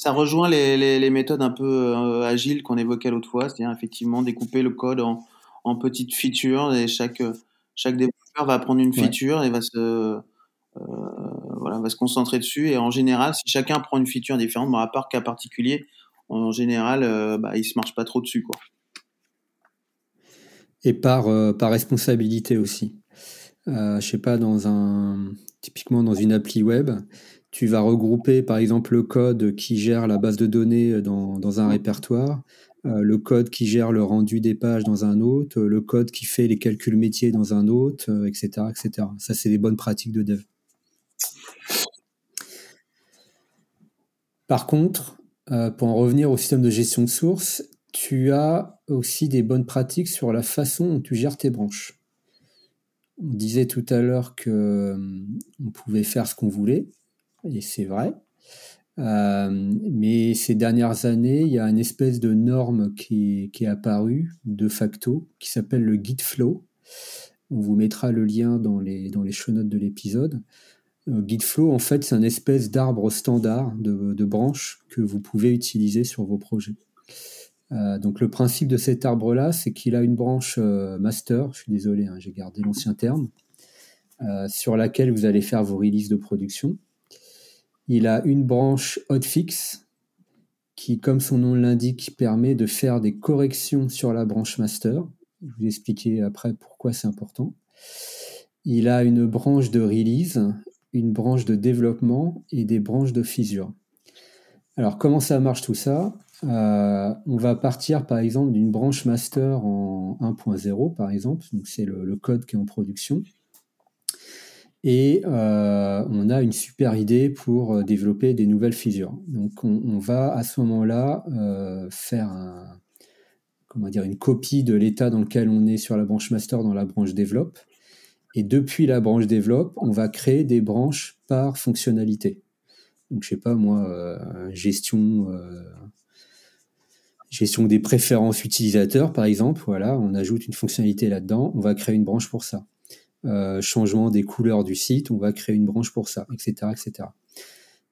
Ça rejoint les, méthodes un peu agiles qu'on évoquait l'autre fois, c'est-à-dire effectivement découper le code en, petites features et chaque, chaque développeur va prendre une feature et va se, voilà, on va se concentrer dessus. Et en général, si chacun prend une feature différente, à part cas particulier, en général, euh, bah, il se marche pas trop dessus, quoi. Et par, euh, par responsabilité aussi. Euh, je sais pas, dans un, typiquement dans une appli web, tu vas regrouper par exemple le code qui gère la base de données dans, dans un répertoire, euh, le code qui gère le rendu des pages dans un autre, le code qui fait les calculs métiers dans un autre, etc., etc. Ça, c'est des bonnes pratiques de dev. Par contre, euh, pour en revenir au système de gestion de source, tu as aussi des bonnes pratiques sur la façon dont tu gères tes branches. On disait tout à l'heure qu'on euh, pouvait faire ce qu'on voulait, et c'est vrai. Euh, mais ces dernières années, il y a une espèce de norme qui, est apparue de facto, qui s'appelle le Git Flow. On vous mettra le lien dans les, dans les show notes de l'épisode. Euh, Gitflow, en fait, c'est un espèce d'arbre standard de, branches que vous pouvez utiliser sur vos projets. Euh, donc le principe de cet arbre-là, c'est qu'il a une branche euh, master, je suis désolé, hein, j'ai gardé l'ancien terme, sur laquelle vous allez faire vos releases de production. Il a une branche hotfix qui, comme son nom l'indique, permet de faire des corrections sur la branche master. Je vais vous expliquer après pourquoi c'est important. Il a une branche de release une branche de développement et des branches de fissure. Alors comment ça marche tout ça? Euh, On va partir par exemple d'une branche master en 1.0 par exemple, c'est le, code qui est en production. Et euh, on a une super idée pour euh, développer des nouvelles fissures. Donc on, va à ce moment-là faire comment dire, une copie de l'état dans lequel on est sur la branche master dans la branche développe et depuis la branche développe, on va créer des branches par fonctionnalité. Donc, je sais pas, moi, euh, gestion, euh, gestion des préférences utilisateurs, par exemple. Voilà, on ajoute une fonctionnalité là-dedans, on va créer une branche pour ça. Euh, changement des couleurs du site, on va créer une branche pour ça, etc., etc.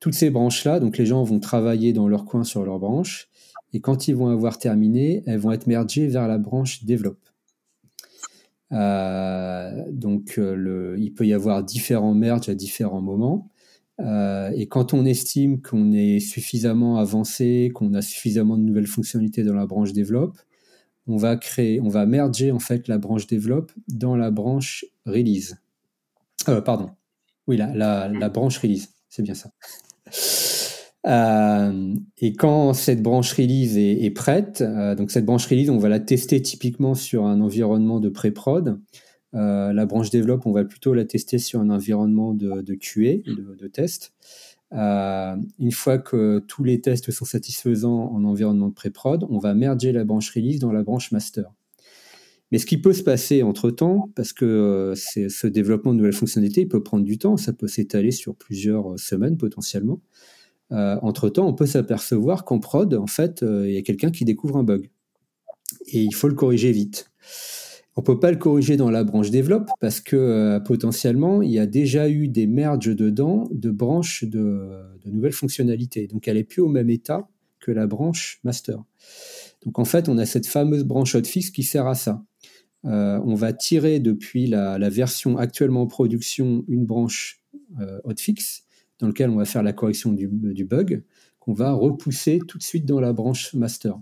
Toutes ces branches-là, donc les gens vont travailler dans leur coin sur leur branche, et quand ils vont avoir terminé, elles vont être mergées vers la branche développe. Euh, donc, euh, il peut y avoir différents merges à différents moments. Et quand on estime qu'on est suffisamment avancé, qu'on a suffisamment de nouvelles fonctionnalités dans la branche développe, on va créer, on va merger en fait la branche développe dans la branche release. pardon. Oui, la, la, la branche release, c'est bien ça. Euh, et quand cette branche release est, prête, euh, donc cette branche release, on va la tester typiquement sur un environnement de pré-prod. Euh, la branche développe, on va plutôt la tester sur un environnement de, de QA, de, de test. une fois que tous les tests sont satisfaisants en environnement de pré-prod, on va merger la branche release dans la branche master. Mais ce qui peut se passer entre-temps, parce que ce développement de nouvelles fonctionnalités, il peut prendre du temps, ça peut s'étaler sur plusieurs semaines potentiellement. entre-temps, on peut s'apercevoir qu'en prod, en fait, il y a quelqu'un qui découvre un bug. Et il faut le corriger vite. On peut pas le corriger dans la branche développe parce que potentiellement, il y a déjà eu des merges dedans de branches de, de nouvelles fonctionnalités. Donc, elle est plus au même état que la branche master. Donc, en fait, on a cette fameuse branche hotfix qui sert à ça. Euh, on va tirer depuis la, version actuellement en production une branche euh, hotfix dans laquelle on va faire la correction du, bug qu'on va repousser tout de suite dans la branche master.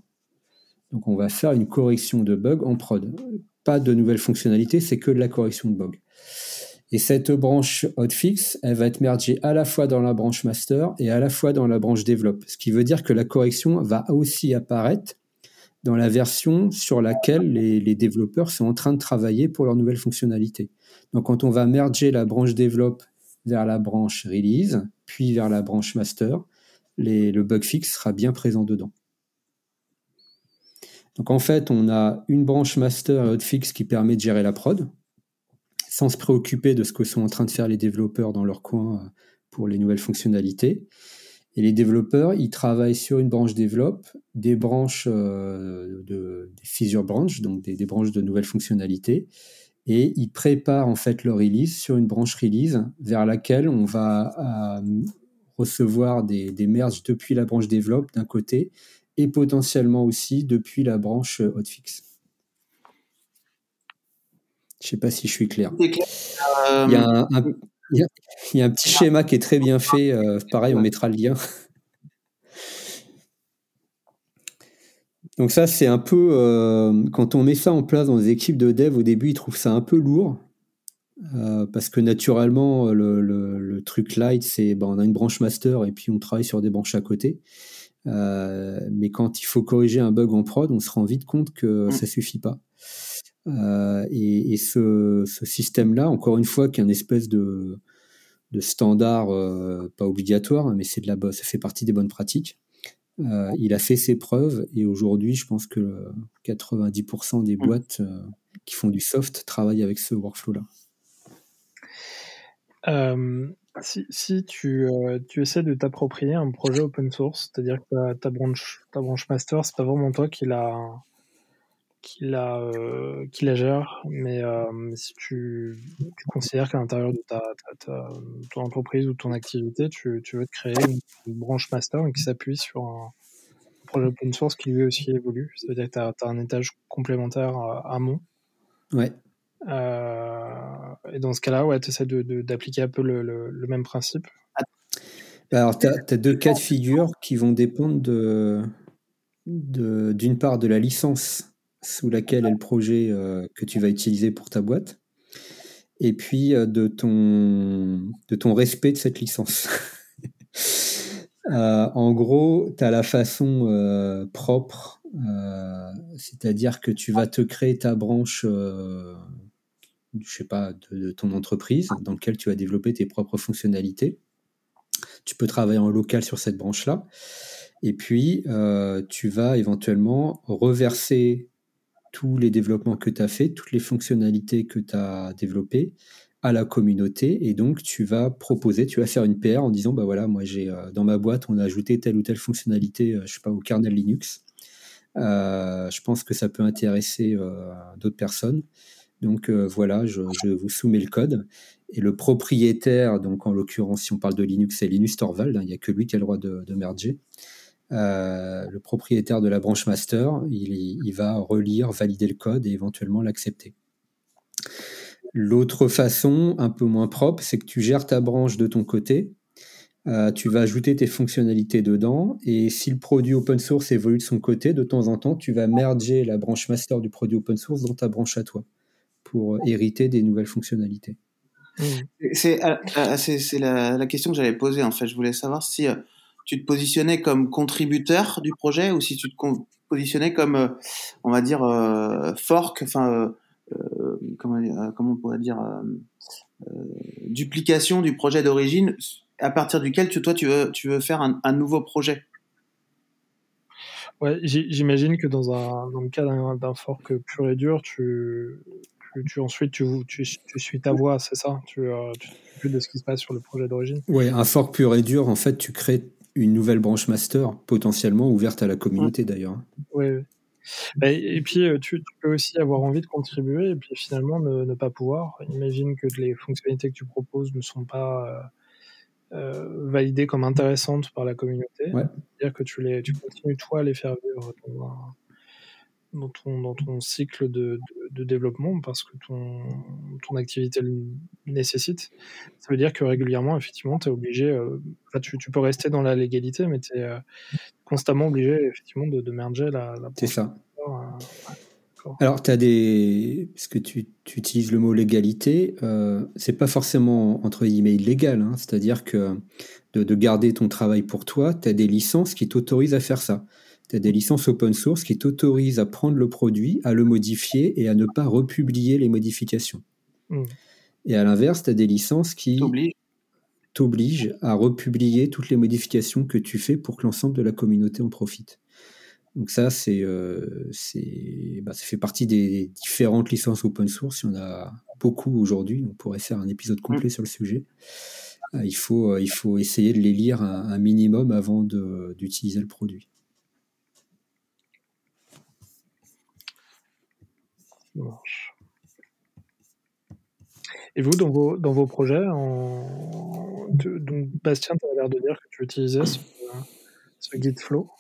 Donc on va faire une correction de bug en prod. Pas de nouvelles fonctionnalités, c'est que de la correction de bug. Et cette branche hotfix, elle va être mergée à la fois dans la branche master et à la fois dans la branche develop. Ce qui veut dire que la correction va aussi apparaître dans la version sur laquelle les, développeurs sont en train de travailler pour leurs nouvelles fonctionnalités. Donc quand on va merger la branche develop vers la branche release, puis vers la branche master, le bug fix sera bien présent dedans. Donc en fait, on a une branche master et hotfix qui permet de gérer la prod, sans se préoccuper de ce que sont en train de faire les développeurs dans leur coin euh, pour les nouvelles fonctionnalités. Et les développeurs, ils travaillent sur une branche développe, des branches euh, de des feature branches, donc des, branches de nouvelles fonctionnalités, et ils préparent en fait leur release sur une branche release vers laquelle on va euh, recevoir des, des merges depuis la branche développe d'un côté et potentiellement aussi depuis la branche hotfix. Je ne sais pas si je suis clair. Il y a un, il y, a, un petit schéma qui est très bien fait. Euh, pareil, on mettra le lien. Donc ça, c'est un peu... Euh, quand on met ça en place dans des équipes de dev, au début, ils trouvent ça un peu lourd. Euh, parce que naturellement, le, truc light, c'est ben, on a une branche master et puis on travaille sur des branches à côté. mais quand il faut corriger un bug en prod, on se rend vite compte que ça suffit pas. Euh, et, ce, système-là, encore une fois, qui est une espèce de, standard euh, pas obligatoire, mais c'est de la ça fait partie des bonnes pratiques. Euh, il a fait ses preuves et aujourd'hui, je pense que 90% des mmh. boîtes qui font du soft travaillent avec ce workflow-là. si, tu, tu, essaies de t'approprier un projet open source, c'est-à-dire que ta, branche, ta branche master, c'est pas vraiment toi qui l'a qui la, euh, qui la gère, mais euh, si tu, tu considères qu'à l'intérieur de ta, ton entreprise ou ton activité, tu, tu veux te créer une, branche master qui s'appuie sur un projet open source qui lui aussi évolue, ça veut dire que tu as, un étage complémentaire à amont. Ouais. Euh, et dans ce cas-là, ouais, tu essaies d'appliquer un peu le, le, même principe. Bah, alors, tu as, deux cas de figure qui vont dépendre de, d'une part de la licence sous laquelle est le projet euh, que tu vas utiliser pour ta boîte, et puis euh, de, ton, de ton respect de cette licence. Euh, en gros, tu as la façon propre, c'est-à-dire que tu vas te créer ta branche, je sais pas, de, ton entreprise, dans laquelle tu vas développer tes propres fonctionnalités. Tu peux travailler en local sur cette branche-là. Et puis, tu vas éventuellement reverser tous les développements que tu as fait, toutes les fonctionnalités que tu as développées à la communauté. Et donc tu vas proposer, tu vas faire une PR en disant bah voilà moi j'ai euh, dans ma boîte on a ajouté telle ou telle fonctionnalité euh, je sais pas au kernel Linux. Euh, je pense que ça peut intéresser d'autres personnes. Donc voilà je, vous soumets le code. Et le propriétaire donc en l'occurrence si on parle de Linux c'est Linus Torvald hein, il n'y a que lui qui a le droit de, de merger euh, le propriétaire de la branche master, il, va relire, valider le code et éventuellement l'accepter. L'autre façon, un peu moins propre, c'est que tu gères ta branche de ton côté, euh, tu vas ajouter tes fonctionnalités dedans, et si le produit open source évolue de son côté, de temps en temps, tu vas merger la branche master du produit open source dans ta branche à toi, pour hériter des nouvelles fonctionnalités. C'est euh, la, la, question que j'avais posée, en fait. Je voulais savoir si tu te positionnais comme contributeur du projet ou si tu te positionnais comme, euh, on va dire, euh, fork, enfin, euh, comment, comment, on pourrait dire, duplication du projet d'origine à partir duquel tu, toi tu veux, tu veux faire un, nouveau projet? Ouais, j'imagine que dans, un, dans le cas d'un fork pur et dur, tu, tu, ensuite tu, tu, tu, suis ta voix, c'est ça? Tu, tu de ce qui se passe sur le projet d'origine? Oui, un fork pur et dur, en fait, tu crées une nouvelle branche master, potentiellement ouverte à la communauté d'ailleurs. Oui, et puis, euh, tu, peux aussi avoir envie de contribuer et puis finalement ne, pas pouvoir. Imagine que les fonctionnalités que tu proposes ne sont pas euh, euh, validées comme intéressantes par la communauté. C'est-à-dire que tu, les, tu continues, toi, à les faire vivre dans, ton, dans ton cycle de, de, développement parce que ton, ton activité le nécessite. Ça veut dire que régulièrement, effectivement, tu es obligé. tu, tu, peux rester dans la légalité, mais tu es constamment obligé effectivement de, de merger la, la C'est ça. Alors, tu as des. Parce que tu, tu, utilises le mot légalité, euh, c'est pas forcément entre guillemets illégal. Hein. C'est-à-dire que de, de, garder ton travail pour toi, tu as des licences qui t'autorisent à faire ça. Tu as des licences open source qui t'autorisent à prendre le produit, à le modifier et à ne pas republier les modifications. Hmm. Et à l'inverse, tu as des licences qui t'obligent à republier toutes les modifications que tu fais pour que l'ensemble de la communauté en profite. Donc ça, c'est, euh, bah, ça fait partie des différentes licences open source. Il y en a beaucoup aujourd'hui. On pourrait faire un épisode complet sur le sujet. Euh, il, faut, euh, il faut essayer de les lire un, minimum avant d'utiliser le produit. Et vous, dans vos, dans vos projets, en... donc Bastien, tu as l'air de dire que tu utilisais ce, ce guide flow.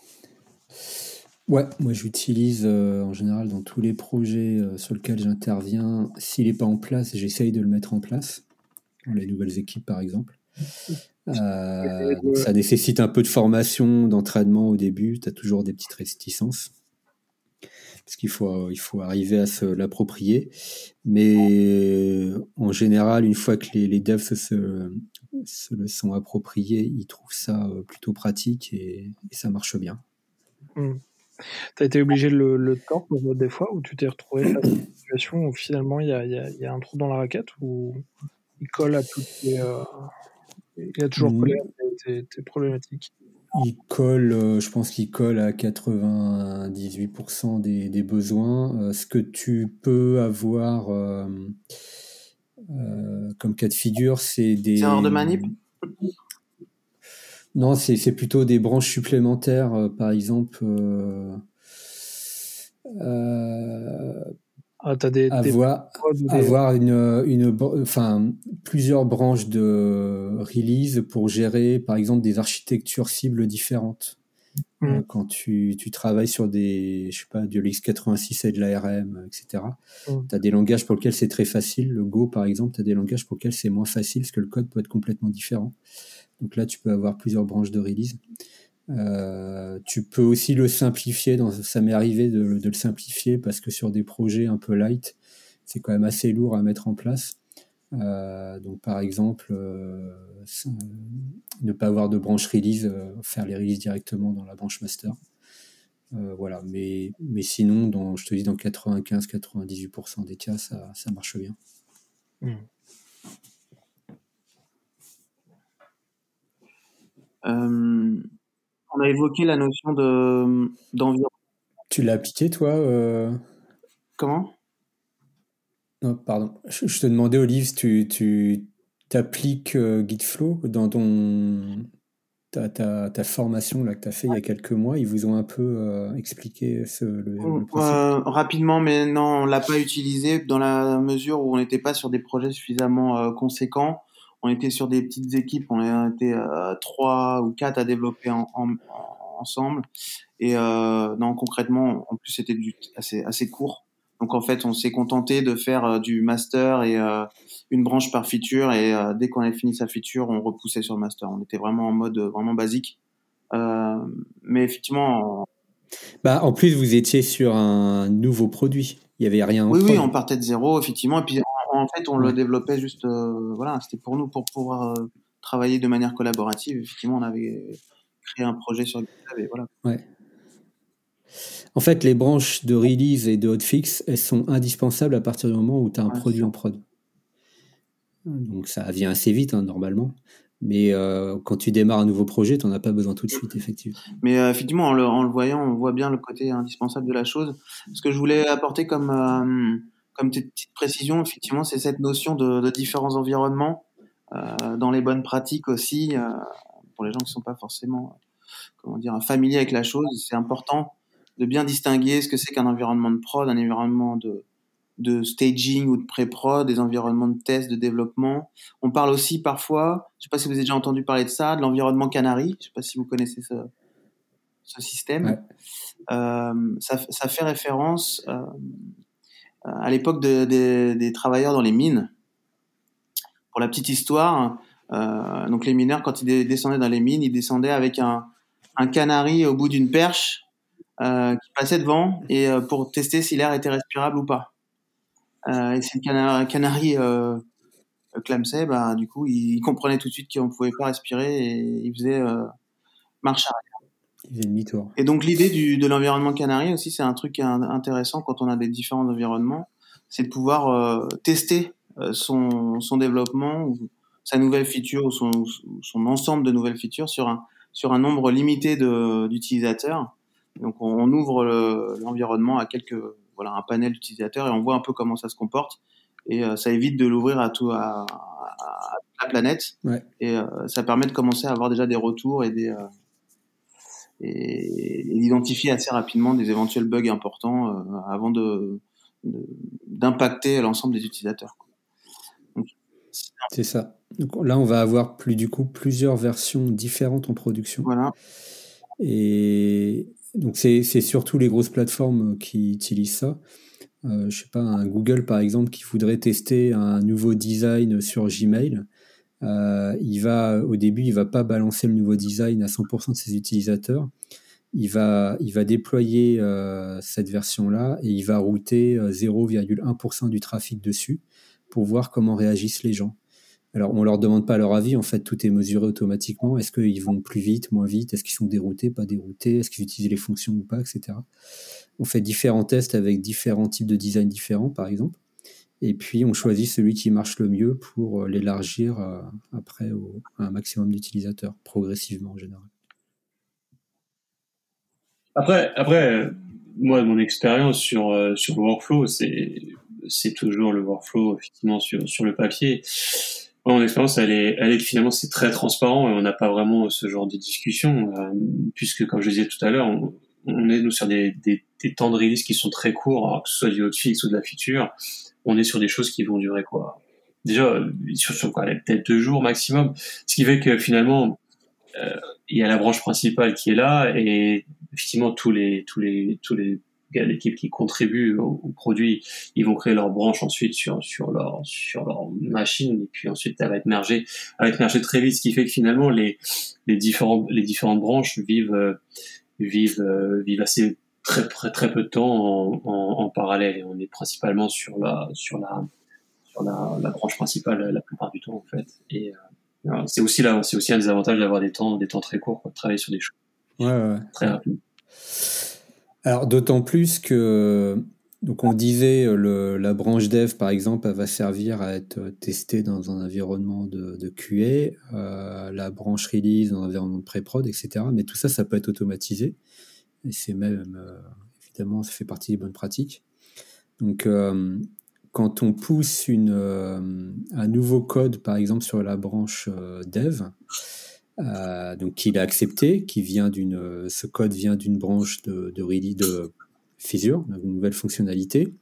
Ouais, moi j'utilise euh, en général dans tous les projets euh, sur lesquels j'interviens. S'il n'est pas en place, j'essaye de le mettre en place. Dans les nouvelles équipes, par exemple. Euh, ça nécessite un peu de formation, d'entraînement au début. Tu as toujours des petites réticences. Parce qu'il faut, il faut arriver à se l'approprier. Mais en général, une fois que les, devs se, le sont appropriés, ils trouvent ça plutôt pratique et, ça marche bien. Mmh. Tu as été obligé de le, le tordre des fois où tu t'es retrouvé face à une situation où finalement il y a, y a, un trou dans la raquette ou il colle à toutes les. Euh, il a toujours collé à tes, problématiques Il colle, euh, je pense qu'il colle à 98% des, des, besoins. Euh, ce que tu peux avoir comme cas de figure, c'est des. Erreurs de manip non, c'est plutôt des branches supplémentaires, euh, par exemple. Euh, euh, ah, as des, avoir, avoir une, une, enfin, plusieurs branches de release pour gérer, par exemple, des architectures cibles différentes. Mmh. quand tu, tu, travailles sur des, je sais pas, du LX86 et de l'ARM, etc. Tu as des langages pour lesquels c'est très facile. Le Go, par exemple, tu as des langages pour lesquels c'est moins facile parce que le code peut être complètement différent. Donc là, tu peux avoir plusieurs branches de release. Euh, tu peux aussi le simplifier. Dans, ça m'est arrivé de, le simplifier parce que sur des projets un peu light, c'est quand même assez lourd à mettre en place. Euh, donc par exemple, euh, ne pas avoir de branche release, faire les releases directement dans la branche master. voilà, mais, mais sinon, dans, je te dis, dans 95-98% des cas, ça, ça marche bien. Mmh. Euh, on a évoqué la notion de d'environnement. Tu l'as appliqué, toi euh Comment? Non, pardon. Je, te demandais, Olive, tu, tu appliques euh, Gitflow dans ton, ta, ta, ta, formation là, que tu as fait il y a quelques mois. Ils vous ont un peu expliqué ce, le, Rapidement, mais non, on l'a pas utilisé dans la mesure où on n'était pas sur des projets suffisamment conséquents on était sur des petites équipes, on était euh, trois ou quatre à développer ensemble. Et euh, non, concrètement, en plus c'était assez, assez court. Donc en fait, on s'est contenté de faire euh, du master et une branche par feature. Et dès qu'on avait fini sa feature, on repoussait sur le master. On était vraiment en mode vraiment basique. mais effectivement. Bah, en plus, vous étiez sur un nouveau produit. Il y avait rien. En oui, oui, on partait de zéro, effectivement. Et puis en fait, on le développait juste, euh, voilà, c'était pour nous, pour pouvoir euh, travailler de manière collaborative. Effectivement, on avait créé un projet sur GitHub et voilà. Ouais. En fait, les branches de release et de hotfix, elles sont indispensables à partir du moment où tu as un produit en prod. Donc ça vient assez vite, hein, normalement. Mais euh, quand tu démarres un nouveau projet, tu n'en as pas besoin tout de suite, effectivement. Mais effectivement, en le, en le, voyant, on voit bien le côté indispensable de la chose. Ce que je voulais apporter comme comme petite précision, effectivement, c'est cette notion de, différents environnements euh, dans les bonnes pratiques aussi, euh, pour les gens qui ne sont pas forcément comment dire, familier avec la chose. C'est important de bien distinguer ce que c'est qu'un environnement de prod, un environnement de, de staging ou de pré-prod, des environnements de test, de développement. On parle aussi parfois, je ne sais pas si vous avez déjà entendu parler de ça, de l'environnement Canary. Je ne sais pas si vous connaissez ce, ce système. Euh, ça, ça, fait référence euh, à l'époque de, de, des travailleurs dans les mines. Pour la petite histoire, euh, donc les mineurs, quand ils descendaient dans les mines, ils descendaient avec un, un canari au bout d'une perche euh, qui passait devant et euh, pour tester si l'air était respirable ou pas. Et si le canari, clamsait, bah, du coup, il, comprenait tout de suite qu'on pouvait pas respirer et il faisait marche arrière. Il faisait demi-tour. Et donc l'idée de l'environnement canari aussi, c'est un truc intéressant quand on a des différents environnements, c'est de pouvoir tester son, son développement sa nouvelle feature ou son, son ensemble de nouvelles features sur un, sur un nombre limité d'utilisateurs. Donc on, ouvre l'environnement à quelques voilà un panel d'utilisateurs et on voit un peu comment ça se comporte et euh, ça évite de l'ouvrir à tout à, à, la planète ouais. et euh, ça permet de commencer à avoir déjà des retours et des euh, et, et d'identifier assez rapidement des éventuels bugs importants euh, avant de d'impacter l'ensemble des utilisateurs. C'est ça. Donc là, on va avoir plus du coup plusieurs versions différentes en production. Voilà. Et donc c'est surtout les grosses plateformes qui utilisent ça. Euh, je sais pas, un Google par exemple qui voudrait tester un nouveau design sur Gmail. Euh, il va au début, il va pas balancer le nouveau design à 100% de ses utilisateurs. Il va, il va déployer euh, cette version-là et il va router 0,1% du trafic dessus pour voir comment réagissent les gens. Alors, on leur demande pas leur avis, en fait, tout est mesuré automatiquement. Est-ce qu'ils vont plus vite, moins vite? Est-ce qu'ils sont déroutés, pas déroutés? Est-ce qu'ils utilisent les fonctions ou pas, etc. On fait différents tests avec différents types de design différents, par exemple. Et puis, on choisit celui qui marche le mieux pour euh, l'élargir euh, après au, à un maximum d'utilisateurs, progressivement en général. Après, après moi, mon expérience sur, euh, sur le workflow, c'est c'est toujours le workflow effectivement sur, sur le papier. Mon expérience, elle est, elle est que finalement c'est très transparent et on n'a pas vraiment ce genre de discussion, euh, puisque comme je disais tout à l'heure, on, est nous sur des, des, des, temps de release qui sont très courts, que ce soit du hotfix ou de la feature, on est sur des choses qui vont durer quoi. Déjà sur, quoi Peut-être deux jours maximum, ce qui fait que finalement euh, il y a la branche principale qui est là et effectivement tous les tous les tous les l'équipe qui contribue au, produit, ils vont créer leur branche ensuite sur sur leur sur leur machine et puis ensuite elle va être mergée, va être très vite, ce qui fait que finalement les les différents les différentes branches vivent euh, vivent euh, vivent assez très très très peu de temps en, en, en, parallèle et on est principalement sur la sur la sur la, la branche principale la plupart du temps en fait et euh, c'est aussi là c'est aussi un des avantages d'avoir des temps des temps très courts pour travailler sur des choses ouais, ouais. très rapides alors d'autant plus que donc on disait le, la branche dev par exemple elle va servir à être testée dans un environnement de, de QA, euh, la branche release dans un environnement de pré-prod, etc. Mais tout ça, ça peut être automatisé et c'est même euh, évidemment ça fait partie des bonnes pratiques. Donc euh, quand on pousse une, euh, un nouveau code par exemple sur la branche dev, donc qu'il a accepté, qui vient d'une, ce code vient d'une branche de, de, de Fissure, une nouvelle fonctionnalité.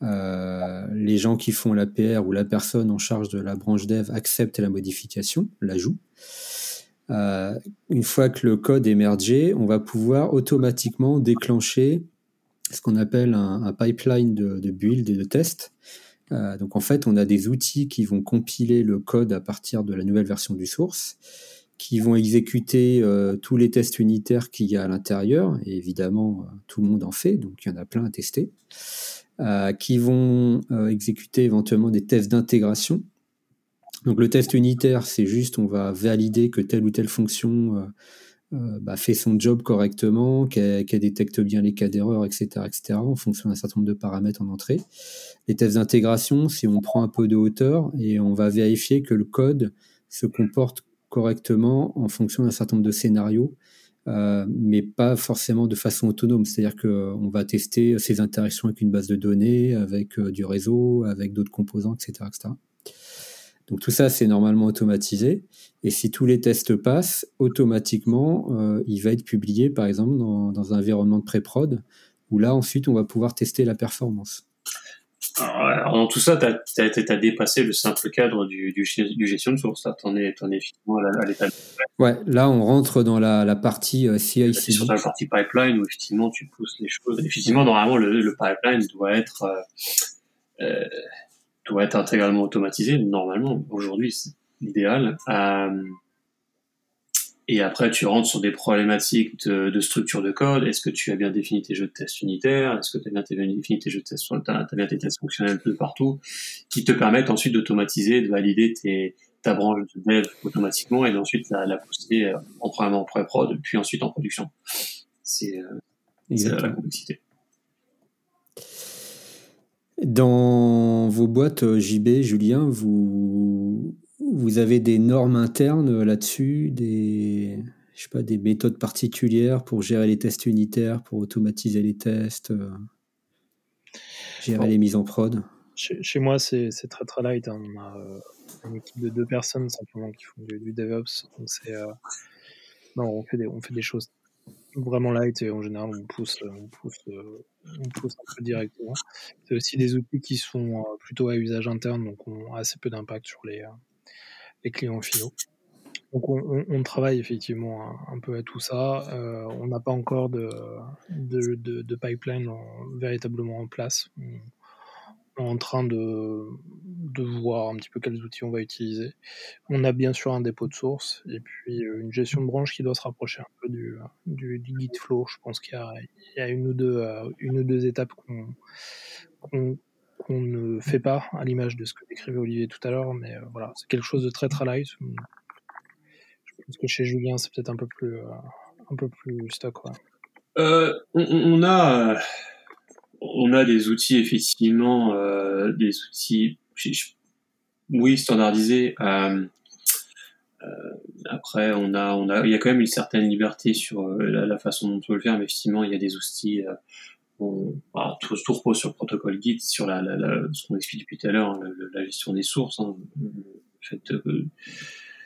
Les gens qui font l'APR ou la personne en charge de la branche dev acceptent la modification, l'ajout. Euh, une fois que le code est mergé, on va pouvoir automatiquement déclencher ce qu'on appelle un, pipeline de, build et de test. Euh, donc en fait, on a des outils qui vont compiler le code à partir de la nouvelle version du source qui vont exécuter euh, tous les tests unitaires qu'il y a à l'intérieur, et évidemment, tout le monde en fait, donc il y en a plein à tester, qui vont exécuter éventuellement des tests d'intégration. Donc le test unitaire, c'est juste, on va valider que telle ou telle fonction euh, bah, fait son job correctement, qu'elle qu détecte bien les cas d'erreur, etc., etc., en fonction d'un certain nombre de paramètres en entrée. Les tests d'intégration, c'est on prend un peu de hauteur et on va vérifier que le code se comporte correctement en fonction d'un certain nombre de scénarios, euh, mais pas forcément de façon autonome. C'est-à-dire qu'on va tester ces interactions avec une base de données, avec euh, du réseau, avec d'autres composants, etc. etc. Donc tout ça, c'est normalement automatisé. Et si tous les tests passent, automatiquement, euh, il va être publié, par exemple, dans, dans un environnement de pré-prod, où là, ensuite, on va pouvoir tester la performance. Alors, dans tout ça, tu as, dépassé le simple cadre du, du, gestion de source. Tu en es, effectivement à l'état. Ouais, là, on rentre dans la, la partie euh, CI/CD. Sur la partie pipeline où effectivement tu pousses les choses. Effectivement, normalement, le, le pipeline doit être euh, euh doit être intégralement automatisé. Normalement, aujourd'hui, c'est l'idéal. Euh, et après, tu rentres sur des problématiques de, de structure de code. Est-ce que tu as bien défini tes jeux de tests unitaires? Est-ce que tu as bien défini tes jeux de tests, tu as, bien tes tests fonctionnels de partout, qui te permettent ensuite d'automatiser, de valider tes, ta branche de dev automatiquement et d'ensuite la, la poster euh, en en pré-prod, puis ensuite en production. C'est euh, la complexité. Dans vos boîtes euh, JB, Julien, vous, vous avez des normes internes là-dessus, des, je sais pas, des méthodes particulières pour gérer les tests unitaires, pour automatiser les tests, euh, gérer les mises en prod? Chez, moi, c'est très très light. Hein. On a euh, une équipe de deux personnes simplement qui font du, DevOps. Donc non, on fait des, on fait des choses vraiment light et en général on pousse, euh, on pousse, euh, on pousse un peu directement. C'est aussi des outils qui sont euh, plutôt à usage interne, donc ont assez peu d'impact sur les, les clients finaux. Donc on, travaille effectivement un, peu à tout ça. on n'a pas encore de, de pipeline véritablement en place en train de, de, voir un petit peu quels outils on va utiliser. On a bien sûr un dépôt de source et puis euh, une gestion de branche qui doit se rapprocher un peu du, du, Git Flow. Je pense qu'il y, a, une ou deux, euh, une ou deux étapes qu'on ne fait pas à l'image de ce que décrivait Olivier tout à l'heure, mais euh, voilà, c'est quelque chose de très très light. Je pense que chez Julien, c'est peut-être un peu plus un peu plus stock. On, a on a des outils effectivement, euh, des outils, oui, standardisés. Euh, euh, après, on a, on a, il y a quand même une certaine liberté sur la, façon dont on peut le faire, mais effectivement, il y a des outils. On, bah, tout, tout, repose sur le protocole Git, sur la, ce qu'on explique depuis tout à l'heure, hein, la, gestion des sources, hein, le fait de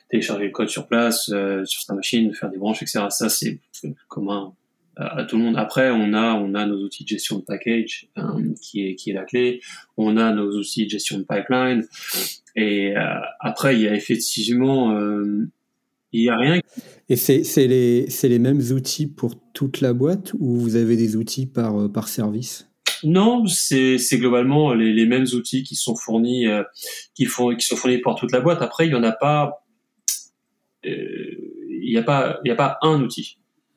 télécharger le code sur place, sur sa machine, faire des branches, etc. Ça, c'est commun à tout le monde. Après, on a, on a nos outils de gestion de package hein, qui, est, qui est la clé. On a nos outils de gestion de pipeline. Et euh, après, il y a effectivement, euh, il y a rien. Et c'est les, les mêmes outils pour toute la boîte ou vous avez des outils par, euh, par service? Non, c'est globalement les, les, mêmes outils qui sont fournis, euh, qui, font, qui sont fournis par toute la boîte. Après, il y en a pas, il n'y a pas, il y a pas un outil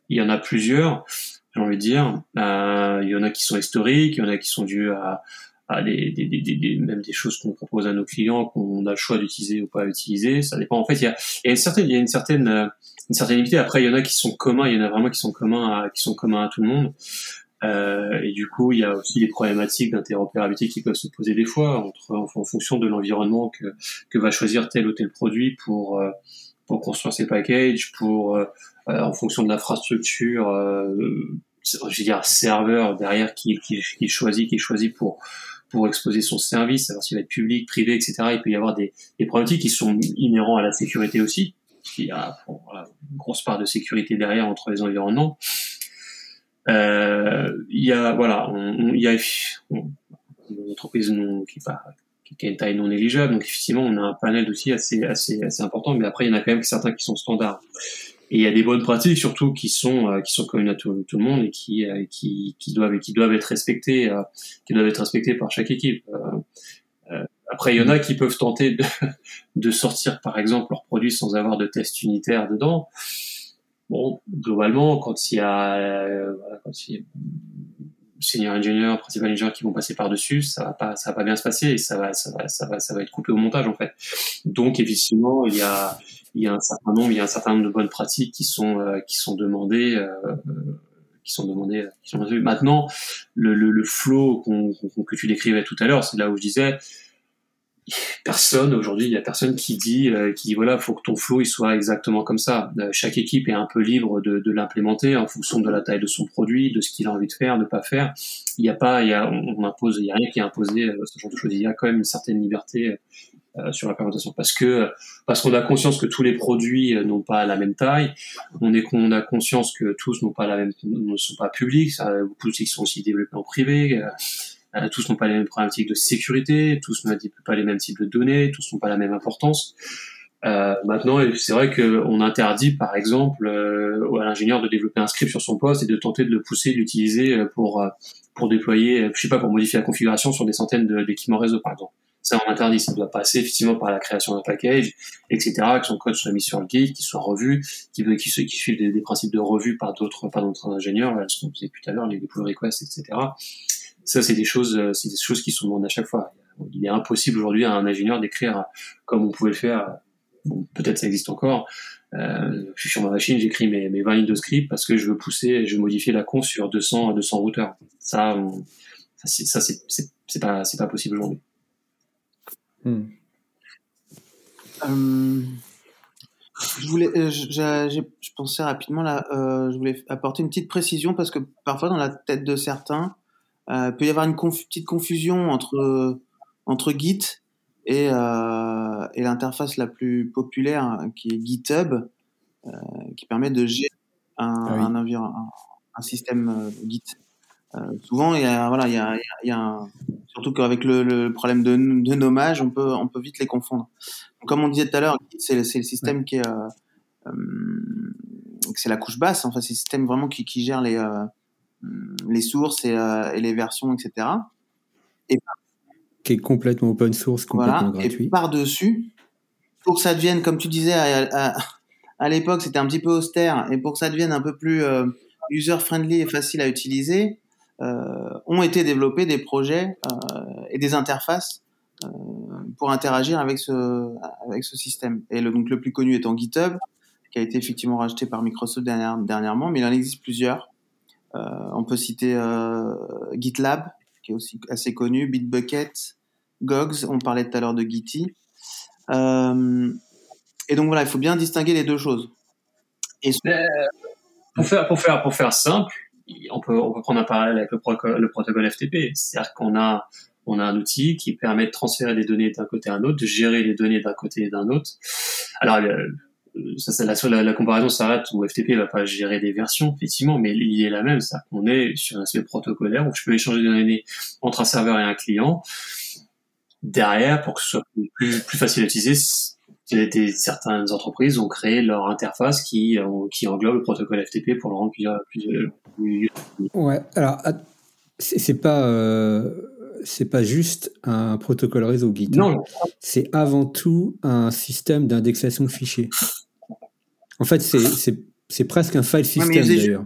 il y en a plusieurs, j'ai envie de dire. Euh, il y en a qui sont historiques, il y en a qui sont dus à, à des, des, des, même des choses qu'on propose à nos clients qu'on a le choix d'utiliser ou pas utiliser. Ça dépend. En fait, il y a, il y a une certaine, il y a une certaine, une certaine limité. Après, il y en a qui sont communs, il y en a vraiment qui sont communs à, qui sont communs à tout le monde. Euh, et du coup, il y a aussi des problématiques d'interopérabilité qui peuvent se poser des fois entre, en, en fonction de l'environnement que, que va choisir tel ou tel produit pour, euh, pour construire ses packages, pour euh, euh, en fonction de l'infrastructure, euh, je veux dire serveur derrière qui, qui, qui choisit, qui est choisi pour pour exposer son service, savoir s'il va être public, privé, etc. Il peut y avoir des, des problématiques qui sont inhérents à la sécurité aussi. Il y a une grosse part de sécurité derrière entre les environnements. Euh, il y a voilà, on, il y a une entreprise non, qui, pas, qui a une taille non négligeable. Donc effectivement, on a un panel d'outils assez, assez, assez important, mais après, il y en a quand même certains qui sont standards. Et il y a des bonnes pratiques surtout qui sont euh, qui sont communes à tout, le monde et qui euh, qui, qui doivent qui doivent être respectées euh, qui doivent être respectées par chaque équipe. après, il y en a qui peuvent tenter de, de sortir par exemple leurs produits sans avoir de test unitaire dedans. Bon, globalement, quand il y a, quand il y a senior ingénieur, principal ingénieur qui vont passer par dessus, ça va pas, ça va pas bien se passer et ça va, ça va, ça va, ça va être coupé au montage en fait. Donc effectivement, il y a, il y a un certain nombre, il y a un certain nombre de bonnes pratiques qui sont, euh, qui sont demandées, euh, qui sont demandées, qui sont demandées. Maintenant, le, le, le flow que tu décrivais tout à l'heure, c'est là où je disais, personne aujourd'hui, il y a personne qui dit, euh, qui voilà, faut que ton flow il soit exactement comme ça. Euh, chaque équipe est un peu libre de, l'implémenter en fonction de la taille de son produit, de ce qu'il a envie de faire, de pas faire. Il n'y a pas, il y a, on, impose, il y a rien qui est imposé, euh, ce genre de choses. Il y a quand même une certaine liberté sur la présentation parce que parce qu'on a conscience que tous les produits n'ont pas la même taille, on est qu'on a conscience que tous n'ont pas la même ne sont pas publics, beaucoup qui sont aussi développés en privé. Euh, tous n'ont pas les mêmes problématiques de sécurité, tous n'ont pas les mêmes types de données, tous n'ont pas la même importance. Euh, maintenant, c'est vrai qu'on interdit, par exemple, euh, à l'ingénieur de développer un script sur son poste et de tenter de le pousser, de l'utiliser euh, pour pour déployer, je sais pas, pour modifier la configuration sur des centaines d'équipements réseau, par exemple. Ça, on interdit. Ça doit passer effectivement par la création d'un package, etc., que son code soit mis sur le guide, qu'il soit revu, qu'il qui, qui suive des, des, principes de revue par d'autres par d'autres ingénieurs, ce qu'on disait tout à l'heure, les pull requests, etc. Ça, c'est des choses, c'est des choses qui sont demandées à chaque fois. Il est impossible aujourd'hui à un ingénieur d'écrire comme on pouvait le faire peut-être ça existe encore. Euh, je suis sur ma machine, j'écris mes, mes 20 lignes de script parce que je veux pousser, je veux modifier la con sur 200, 200 routeurs. Ça, ça, c'est pas, c'est pas possible aujourd'hui. Hmm. Euh, je voulais, euh, je, pensais rapidement là, je voulais apporter une petite précision parce que parfois dans la tête de certains, il peut y avoir une petite confusion entre entre Git et, euh, et l'interface la plus populaire hein, qui est GitHub, euh, qui permet de gérer un, ah un, un, un système euh, Git. Euh, souvent, il y a, voilà, il y a, il y a un, surtout qu'avec le, le, problème de, de, nommage, on peut, on peut vite les confondre. Donc, comme on disait tout à l'heure, c'est le, le système qui est, euh, euh, c'est la couche basse. Enfin, c'est le système vraiment qui, qui gère les, euh, les sources et, et, les versions, etc. Et qui est complètement open source, complètement gratuit. Et par-dessus, pour que ça devienne, comme tu disais, à, à, l'époque, c'était un petit peu austère, et pour que ça devienne un peu plus euh, user-friendly et facile à utiliser, euh, ont été développés des projets euh, et des interfaces euh, pour interagir avec ce, avec ce système. Et le, donc le plus connu étant GitHub, qui a été effectivement racheté par Microsoft dernièrement, mais il en existe plusieurs. Euh, on peut citer GitLab, qui est aussi assez connu, Bitbucket, Gogs, on parlait tout à l'heure de Gitty. Euh, et donc voilà, il faut bien distinguer les deux choses. Pour, faire, simple, on peut, prendre un parallèle avec le, le protocole FTP. C'est-à-dire qu'on a, on a un outil qui permet de transférer des données d'un côté à un autre, de gérer les données d'un côté et d'un autre. Alors, ça, c'est la, la, comparaison s'arrête où FTP va pas gérer des versions, effectivement, mais l'idée est la même, c'est qu'on est sur un aspect protocolaire où je peux échanger des données entre un serveur et un client. Derrière, pour que ce soit plus, plus facile à utiliser, des, certaines entreprises ont créé leur interface qui, qui englobe le protocole FTP pour le rendre plus, plus, Ouais, alors c'est pas euh, c'est pas juste un protocole réseau Git. Non. C'est avant tout un système d'indexation de fichiers. En fait, c'est presque un file system d'ailleurs.